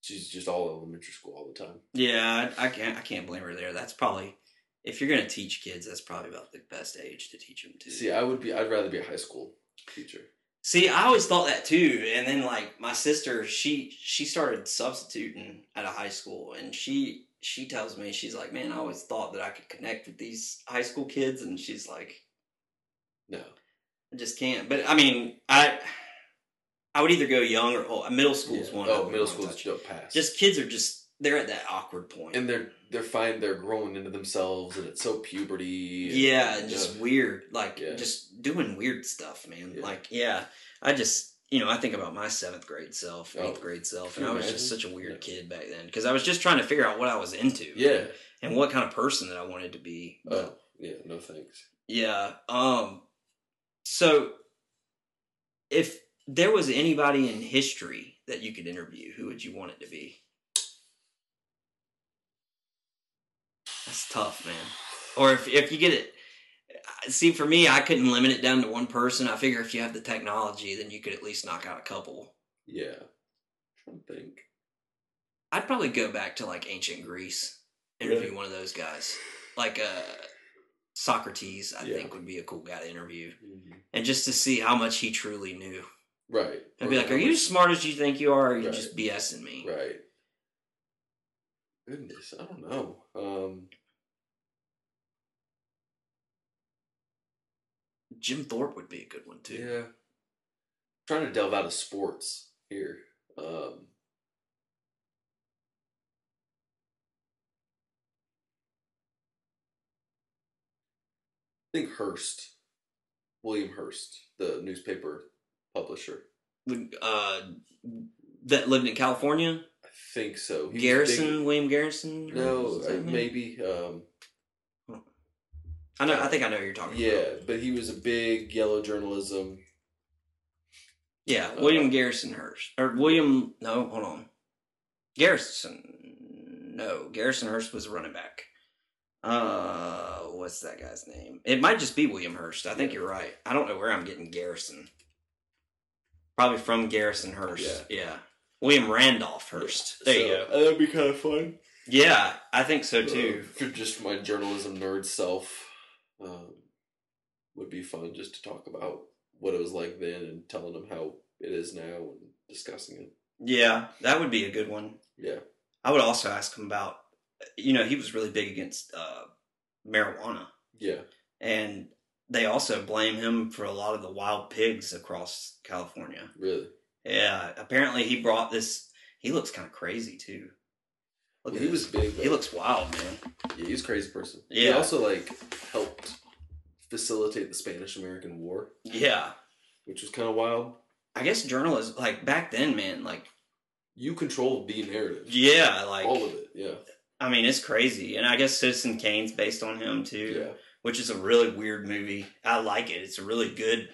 she's just all elementary school all the time. Yeah, I, I can't. I can't blame her there. That's probably if you're gonna teach kids, that's probably about the best age to teach them to. See, I would be. I'd rather be a high school teacher. See, I always thought that too, and then like my sister, she she started substituting at a high school, and she she tells me she's like, man, I always thought that I could connect with these high school kids, and she's like, No, I just can't. But I mean, I I would either go young or old. Middle school's Yeah. one. Oh, middle school's touch. pass. just kids are just they're at that awkward point. and they're they're fine. They're growing into themselves, and it's so puberty. and- Yeah, and just weird, like Yeah. just doing weird stuff, man. Yeah. Like, yeah, I just, you know, I think about my seventh grade self, Oh. eighth grade self, and I was just such a weird kid back then because I was just trying to figure out what I was into, yeah. and what kind of person that I wanted to be. But, Oh, yeah. No thanks. yeah. Um. So, if there was anybody in history that you could interview, who would you want it to be? That's tough, man. Or if if you get it, see, for me, I couldn't limit it down to one person. I figure if you have the technology, then you could at least knock out a couple. Yeah. trying to think. I'd probably go back to like ancient Greece, interview one of those guys, like uh, Socrates. I Yeah. think would be a cool guy to interview, Mhm. and just to see how much he truly knew. Right. I'd be like, "Are you as smart as you think you are? Or are you Right. just BSing me?" Right. Goodness, I don't know. Um, Jim Thorpe would be a good one too. yeah. trying to delve out of sports here. Um, I think Hearst, William Hearst, the newspaper publisher. Uh, that lived in California. Think so. He Garrison, William Garrison. no, uh, maybe. Um, I know. I think I know who you're talking yeah, about. Yeah, but he was a big yellow journalism Yeah, Uh, William Garrison Hearst or William. No, hold on. Garrison. No, Garrison Hearst was a running back. Uh, what's that guy's name? It might just be William Hearst. I think you're right. I don't know where I'm getting Garrison. Probably from Garrison Hearst. Yeah. William Randolph Hearst. There you go. That'd be kind of fun. Yeah, I think so too. Uh, for just my journalism nerd self, um, would be fun just to talk about what it was like then and telling them how it is now and discussing it. Yeah, that would be a good one. Yeah. I would also ask him about, you know, he was really big against uh, marijuana. Yeah. and they also blame him for a lot of the wild pigs across California. Really. Yeah, apparently he brought this. He looks kind of crazy too. Look he was big. He looks wild, man. Yeah, he was a crazy person. He Yeah. also like helped facilitate the Spanish American War, Yeah, which was kind of wild. I guess journalism, like back then, man, like You control the narrative. yeah, like All of it. Yeah. I mean, it's crazy, and I guess Citizen Kane's based on him too. Yeah. which is a really weird movie. I like it. It's a really good,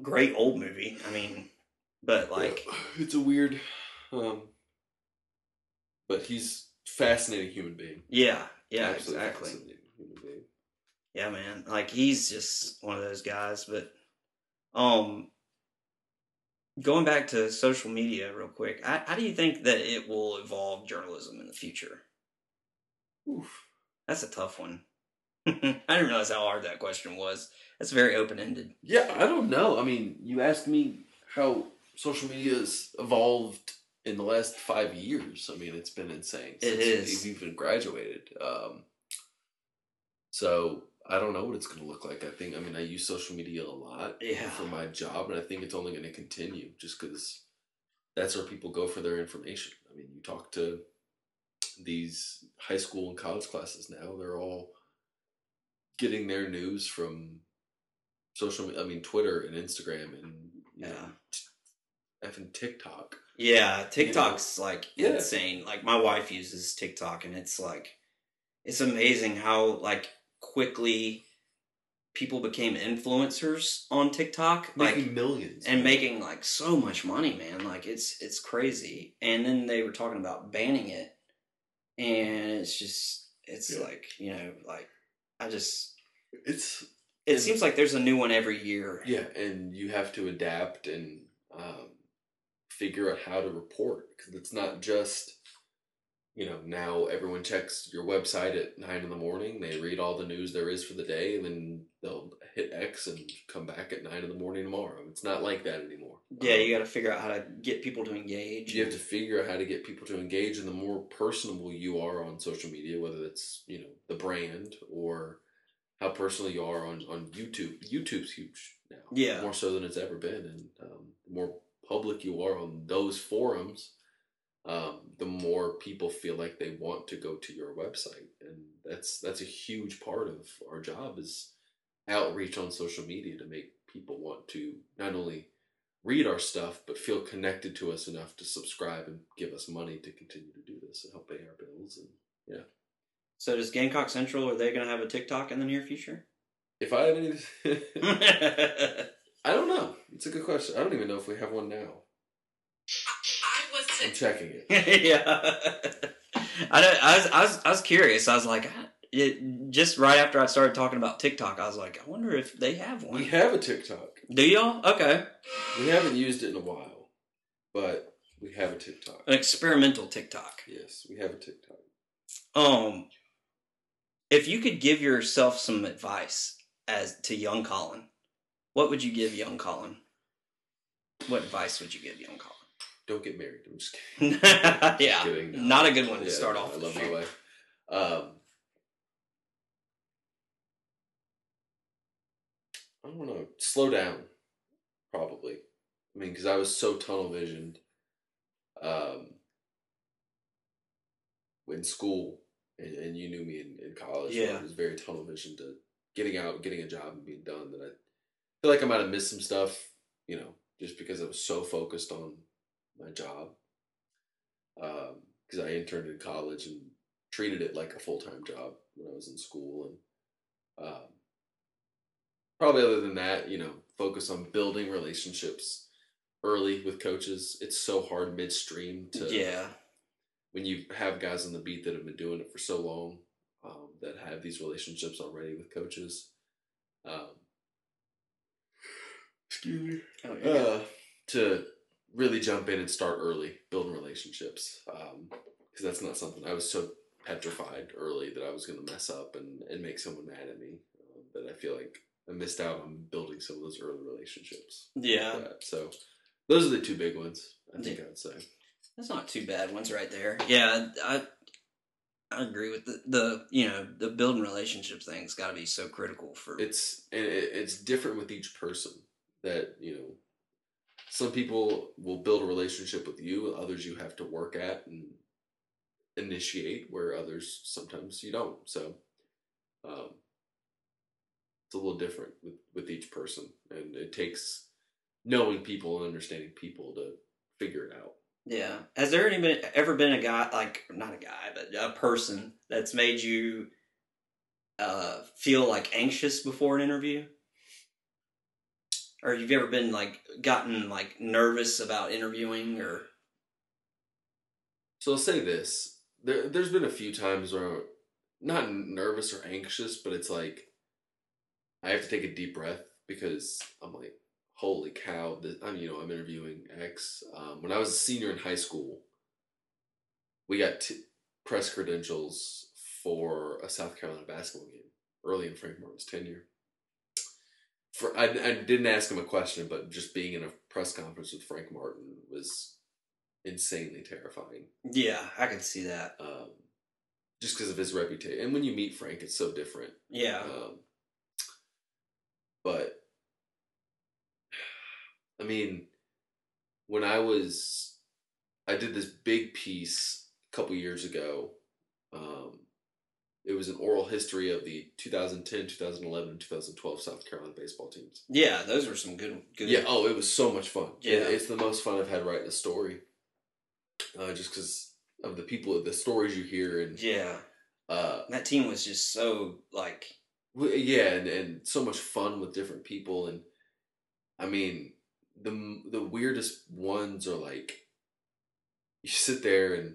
great old movie. I mean, but like, Yeah. it's a weird, um, but he's fascinating human being. yeah, yeah, Absolutely exactly. fascinating human being. Yeah, man. Like he's just one of those guys. But um, going back to social media real quick, how, how do you think that it will evolve journalism in the future? Oof. That's a tough one. I didn't realize how hard that question was. That's very open ended. Yeah, I don't know. I mean, you asked me how social media has evolved in the last five years. I mean, it's been insane. It since is. We've even graduated. Um, so I don't know what it's going to look like. I think. I mean, I use social media a lot Yeah. for my job, and I think it's only going to continue just because that's where people go for their information. I mean, you talk to these high school and college classes now; they're all getting their news from social. I mean, Twitter and Instagram and you Yeah. know, effing TikTok. Yeah, TikTok's like Yeah. insane. Like my wife uses TikTok and it's like it's amazing how like quickly people became influencers on TikTok Making like millions and making like so much money, man. Like it's it's crazy. And then they were talking about banning it and it's just it's Yeah. like, you know, like I just it's it seems like there's a new one every year. yeah, and you have to adapt and um, figure out how to report because it's not just you know now everyone checks your website at nine in the morning they read all the news there is for the day and then they'll hit x and come back at nine in the morning tomorrow it's not like that anymore Yeah, Um, you got to figure out how to get people to engage. you have to figure out how to get people to engage and the more personable you are on social media whether it's you know the brand or how personal you are on, on youtube youtube's huge now Yeah. more so than it's ever been and um, more public you are on those forums um, the more people feel like they want to go to your website and that's that's a huge part of our job is outreach on social media to make people want to not only read our stuff but feel connected to us enough to subscribe and give us money to continue to do this and help pay our bills and yeah. So does Gamecock Central are they going to have a TikTok in the near future? if i have any i don't know it's a good question i don't even know if we have one now I was i'm checking it yeah. I, don't, I was I was I was curious. I was like, I- it, just right after I started talking about TikTok, I was like, I wonder if they have one. we have a tiktok Do y'all? Okay, we haven't used it in a while but we have a tiktok an experimental TikTok. yes we have a tiktok Um, if you could give yourself some advice as to young Collyn, what would you give young Collyn? What advice would you give young Collyn? don't get married i'm just kidding yeah, kidding, no. not a good one to Yeah, start off. I love my wife. Um, I don't know. Slow down, probably. I mean, because I was so tunnel visioned um, in school, and, and you knew me in, in college. Yeah. I was very tunnel visioned to getting out, getting a job, and being done. That I feel like I might have missed some stuff, you know, just because I was so focused on my job because I interned in college and treated it like a full time job when I was in school, and um, probably other than that, you know, focus on building relationships early with coaches. It's so hard midstream to yeah, when you have guys on the beat that have been doing it for so long um, that have these relationships already with coaches. Um, excuse me. oh, yeah. Uh, to really jump in and start early, building relationships. Because that's not something I was so petrified early that I was going to mess up and, and make someone mad at me. Um, that I feel like I missed out on building some of those early relationships. yeah. Yeah, so those are the two big ones. I think I would say. That's not too bad. One's right there. Yeah, I I agree with the the you know the building relationships thing's got to be so critical for it's and it, it's different with each person that you know some people will build a relationship with you others you have to work at and initiate where others sometimes you don't so um, it's a little different with with each person and it takes knowing people and understanding people to figure it out yeah. Has there any been, ever been a guy like not a guy but a person that's made you uh, feel like anxious before an interview? Or you've ever been like gotten like nervous about interviewing or So I'll say this: there, there's been a few times where I'm not nervous or anxious, but it's like I have to take a deep breath because I'm like, holy cow! This, I'm you know I'm interviewing X. Um, when I was a senior in high school, we got t- press credentials for a South Carolina basketball game early in Frank Martin's tenure. For I, I didn't ask him a question, but just being in a press conference with Frank Martin was insanely terrifying yeah, I can see that. um, just because of his reputation. And when you meet Frank, it's so different. Yeah, Um, but I mean, when I was, I did this big piece a couple years ago. Um, it was an oral history of the 2010, 2011, 2012 South Carolina baseball teams. yeah, those were some good good. Yeah. Oh, it was so much fun. Yeah. It- it's the most fun I've had writing a story. Uh, just because of the people, the stories you hear, and yeah. uh, That team was just so like yeah, and, and so much fun with different people, and I mean, the the weirdest ones are like, you sit there and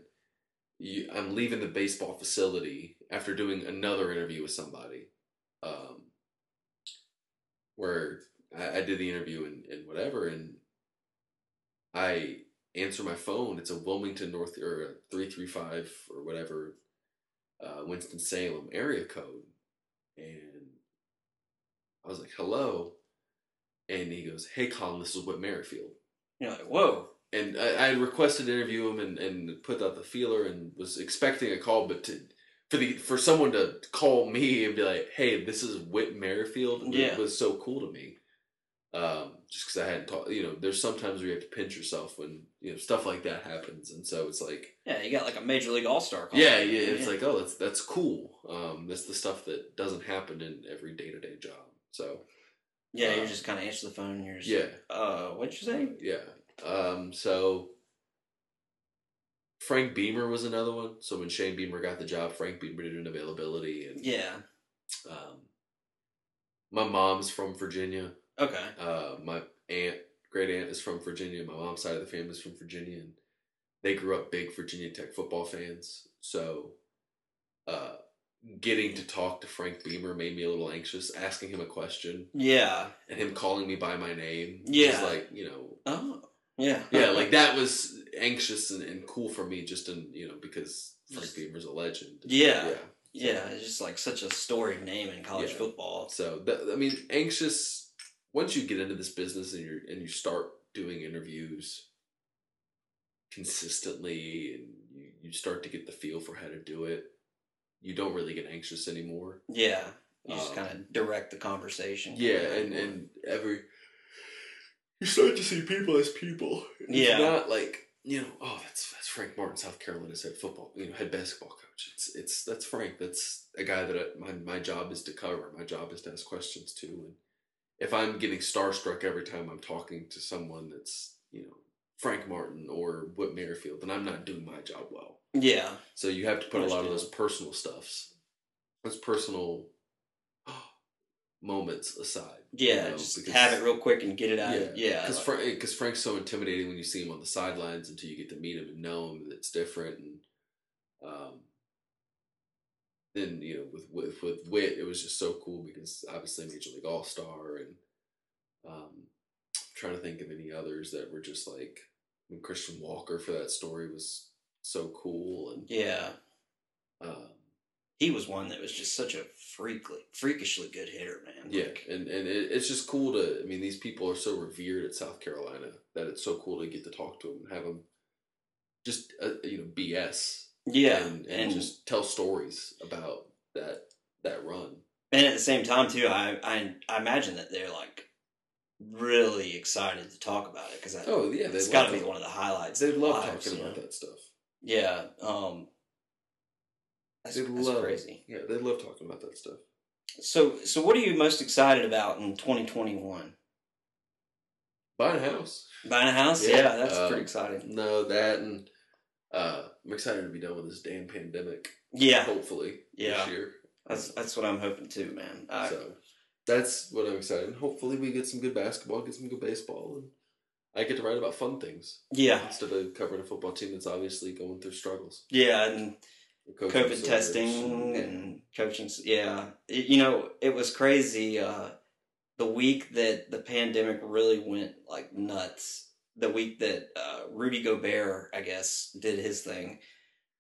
you. I'm leaving the baseball facility after doing another interview with somebody, um, where I, I did the interview and, and whatever, and I answer my phone. It's a Wilmington North or a three three five or whatever, uh, Winston Salem area code and I was like, "Hello," and he goes, "Hey, Collyn, this is Whit Merrifield." you know like whoa And I, I had requested to interview him and, and put out the feeler and was expecting a call, but to for the for someone to call me and be like, "Hey, this is Whit Merrifield," was- Yeah. was so cool to me. Um, just because I hadn't talked, you know, there's sometimes where you have to pinch yourself when you know stuff like that happens, and so it's like, yeah you got like a major league all star. yeah, yeah, it's like, oh, that's that's cool. Um, that's the stuff that doesn't happen in every day to day job. So yeah you uh, just kind of answer the phone and you're just yeah, uh what'd you say yeah. Um, so Frank Beamer was another one. So when Shane Beamer got the job, Frank Beamer did an availability, and yeah um, my mom's from Virginia. okay Uh, my aunt, great aunt, is from Virginia. My mom's side of the family is from Virginia, and they grew up big Virginia Tech football fans. So, uh, getting to talk to Frank Beamer made me a little anxious. Asking him a question yeah and him calling me by my name, Yeah. was like you know, oh yeah yeah, like that was anxious and, and cool for me, just in you know because Frank Beamer's a legend. Yeah. yeah. yeah it's just like such a storied name in college Yeah. football So that, I mean, anxious. Once you get into this business and you and you start doing interviews consistently, and you, you start to get the feel for how to do it, you don't really get anxious anymore. yeah you just Um, kind of direct the conversation Yeah, and and every you start to see people as people. It's Yeah. not like you know, oh, that's that's Frank Martin, South Carolina's head football, you know, head basketball coach. It's it's that's Frank. That's a guy that I, my my job is to cover. My job is to ask questions to. And if I'm getting starstruck every time I'm talking to someone that's you know Frank Martin or Whit Merrifield, then I'm not doing my job well. yeah So you have to put a lot of those personal stuffs, those personal. Moments aside. you Yeah, know, just because- have it real quick and get it out. Yeah, Yeah, Because like- Frank, because Frank's so intimidating when you see him on the sidelines until you get to meet him and know him. It's different, and um, then you know with with with Whit, it was just so cool because obviously Major League All Star, and um, I'm trying to think of any others that were just like I mean, Christian Walker for that story was so cool, and yeah, um, he was one that was just such a freakly, freakishly good hitter, man. Yeah, Like, and and it, it's just cool to. I mean, these people are so revered at South Carolina that it's so cool to get to talk to them and have them just uh, you know BS. yeah, and, and, just tell stories about that that run. And at the same time, too, I I, I imagine that they're like really excited to talk about it because Oh yeah, it's got to be one of the highlights. They love lives, talking about know? that stuff. Yeah, um, that's, They that's love crazy. Yeah, they love talking about that stuff. So, so what are you most excited about in 2021? Buying a house. Buying a house? Yeah, Yeah, that's um, pretty exciting. No, that and uh, I'm excited to be done with this damn pandemic. Yeah, Hopefully Yeah. this year. that's that's what I'm hoping too, man. I, so that's what I'm excited. Hopefully we get some good basketball, get some good baseball, and I get to write about fun things yeah, instead of covering a football team that's obviously going through struggles. yeah, and COVID testing and coaching. Yeah, It- you know, it was crazy. Uh, the week that the pandemic really went like nuts, the week that uh, Rudy Gobert, I guess, did his thing.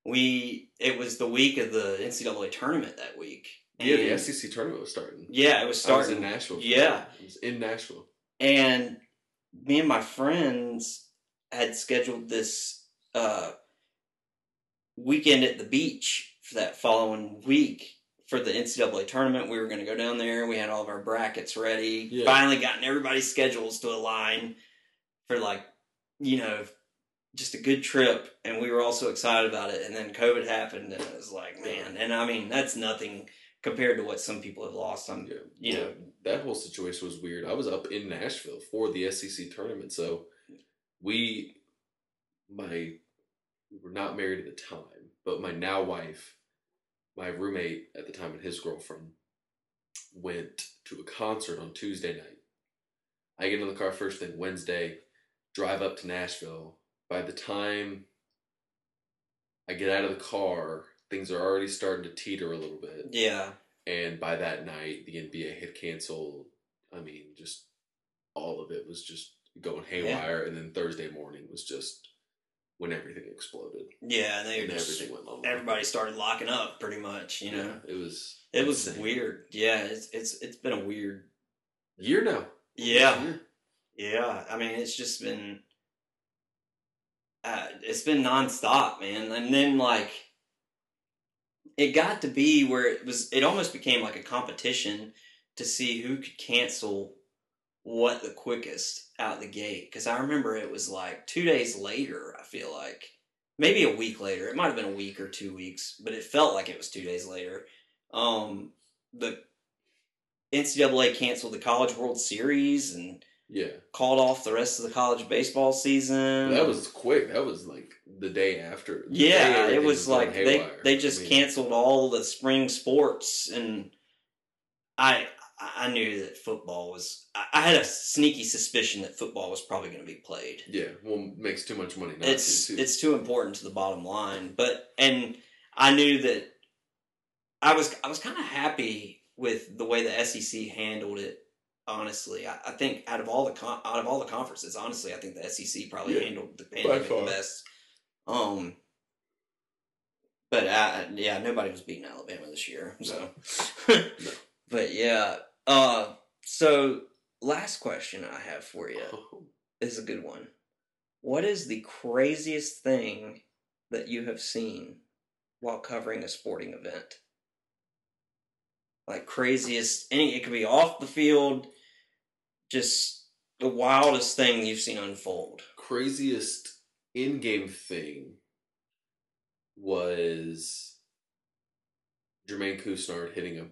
We it was the week of the NCAA tournament that week. yeah, the SEC tournament was starting. Yeah, it was I was starting. in Nashville. Yeah. it was in Nashville. and me and my friends had scheduled this uh, weekend at the beach for that following week for the NCAA tournament. We were going to go down there. We had all of our brackets ready. Yeah. Finally, gotten everybody's schedules to align for like you know just a good trip, and we were all so excited about it. And then COVID happened, and it was like, man. And I mean, that's nothing compared to what some people have lost on. Yeah, You know. that whole situation was weird. I was up in Nashville for the SEC tournament, so we, my, we were not married at the time, but my now wife, my roommate at the time, and his girlfriend went to a concert on Tuesday night. I get in the car first thing Wednesday, drive up to Nashville. By the time I get out of the car, things are already starting to teeter a little bit. Yeah, And by that night, the NBA had canceled. I mean, just all of it was just going haywire. And then Thursday morning was just when everything exploded yeah, and they and just everything went everybody started locking up pretty much you know Yeah, it was. it was insane. weird yeah it's it's it's been a weird Year now. yeah Year. yeah i mean it's just been uh, it's been nonstop man and then like it got to be where it was it almost became like a competition to see who could cancel what the quickest out the gate because i remember it was like two days later i feel like maybe a week later it might have been a week or two weeks but it felt like it was two days later um the ncaa canceled the college world series and Yeah. called off the rest of the college baseball season That was quick. That was like the day after. The day yeah, it everything was like they they just I mean, canceled all the spring sports, and I I knew that football was. I I had a sneaky suspicion that football was probably going to be played. Yeah, well, makes too much money. It's to, too. it's too important to the bottom line, but and I knew that I was I was kind of happy with the way the SEC handled it. Honestly, I, I think out of all the con- out of all the conferences, honestly, I think the SEC probably Yeah, handled the pandemic the best. Um, but uh, yeah, nobody was beating Alabama this year, so. No. But yeah, uh, so last question I have for you is a good one. What is the craziest thing that you have seen while covering a sporting event? Like craziest any it could be off the field, just the wildest thing you've seen unfold. craziest in-game thing was Jermaine Couisnard hitting a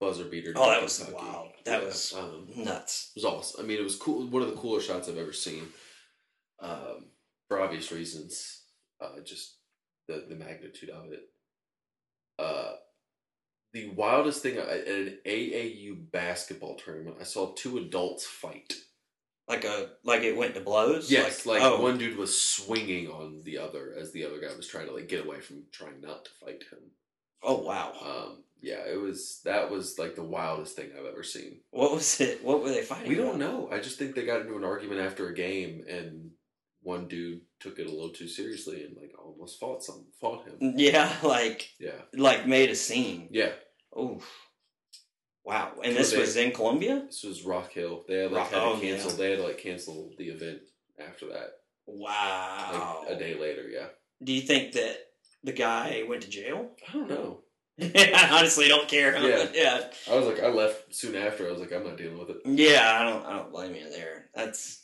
buzzer beater. Oh, that was Kentucky. wild. That Yeah, was um, nuts. it was awesome. I mean, it was cool. One of the cooler shots I've ever seen. Um, for obvious reasons, uh, just the the magnitude of it. Uh, the wildest thing I- at an AAU basketball tournament, I saw two adults fight. Like a like it went to blows. Yes, like, oh, one dude was swinging on the other as the other guy was trying to like get away from trying not to fight him. Oh wow. Um, yeah, it was that was like the wildest thing I've ever seen. What was it? What were they fighting? We don't about? know. I just think they got into an argument after a game, and one dude took it a little too seriously and like almost fought some fought him. Yeah, like Yeah, like made a scene. yeah. Oh, wow! And this they- was in Columbia. This was Rock Hill. They had like Rock- had to oh, cancel. yeah. They had to like cancel the event after that. Wow. Like a day later. Yeah. Do you think that the guy went to jail? I don't know. I honestly don't care. Yeah. yeah, I was like, I left soon after. I was like, I'm not dealing with it. yeah. I don't. I don't blame you there. That's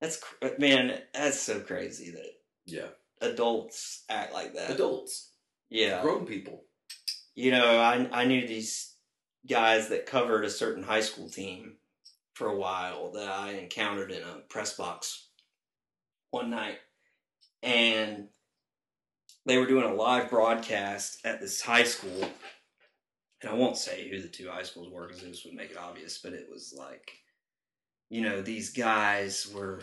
that's man. That's so crazy that Yeah. adults act like that. Adults, Yeah. grown people. You know, I I knew these guys that covered a certain high school team for a while that I encountered in a press box one night, and they were doing a live broadcast at this high school, and I won't say who the two high schools were because this would make it obvious, but it was like, you know, these guys were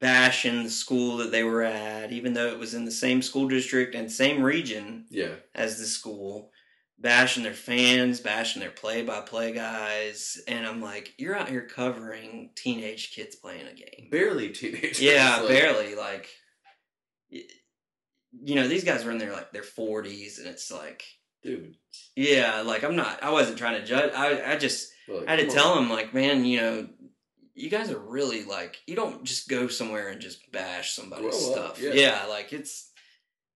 bashing the school that they were at, even though it was in the same school district and same region Yeah. as the school, bashing their fans, bashing their play by play guys. And I'm like, you're out here covering teenage kids playing a game. Barely teenagers. Yeah, like, barely. Like, you know, these guys were in their like their 40s, and it's like, Dude. yeah, like I'm not, I wasn't trying to judge. I, I just, Like, I had to tell on. him, like, man, you know, you guys are really like, you don't just go somewhere and just bash somebody's Grow up, stuff. yeah. Yeah. like it's,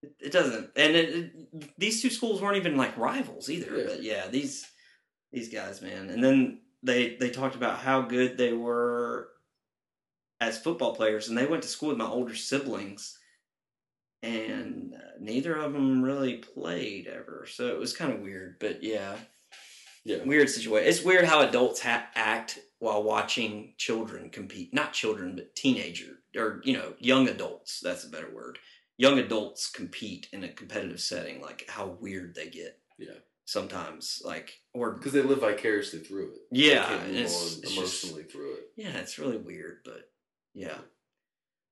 it, it doesn't, and it, it, these two schools weren't even like rivals either. Yeah. But yeah, these these guys, man, and then they they talked about how good they were as football players, and they went to school with my older siblings, and uh, neither of them really played ever, so it was kind of weird. But yeah, Yeah. weird situation. It's weird how adults ha- act while watching children compete. Not children, but teenager or you know young adults. That's a better word. Young adults compete in a competitive setting. Like how weird they get Yeah. sometimes. Like or Because they live vicariously through it. Yeah, it's- on it's just- emotionally through it. yeah, it's really weird. But yeah.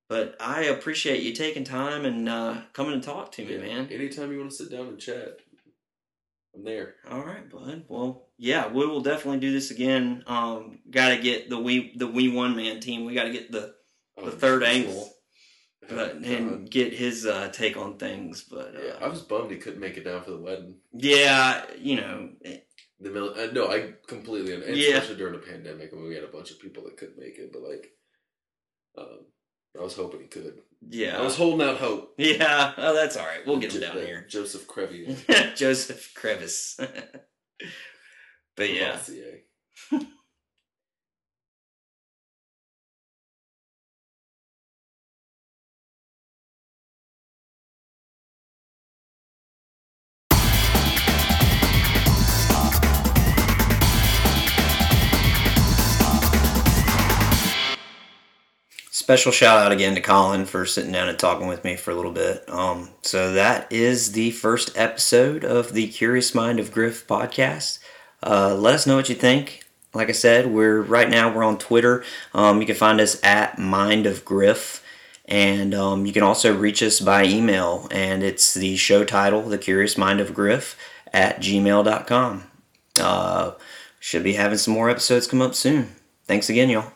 But I appreciate you taking time and uh, coming to talk to me, Yeah. man. Anytime you want to sit down and chat, I'm there. All right, bud. Well, yeah, we will definitely do this again. Um, got to get the we the we one man team. We got to get the Oh, the third Jesus. angle, but Oh, and get his uh, take on things. But yeah, I uh, was bummed he couldn't make it down for the wedding. yeah, you know, eh, The mil- uh, no, I completely, and Yeah. especially during the pandemic, I mean, we had a bunch of people that couldn't make it, but like, um, I was hoping he could. yeah, I was holding out hope. yeah. Oh, that's all right. We'll get him down that here. Joseph Crevier. Joseph Crevice. but yeah, Special shout out again to Collyn for sitting down and talking with me for a little bit. Um, so that is the first episode of the Curious Mind of Griff podcast. Uh, let us know what you think. Like I said, we're right now we're on Twitter. Um, you can find us at Mind of Griff, and um, you can also reach us by email. And it's the show title, The Curious Mind of Griff, at gmail.com. Uh, should be having some more episodes come up soon. Thanks again, y'all.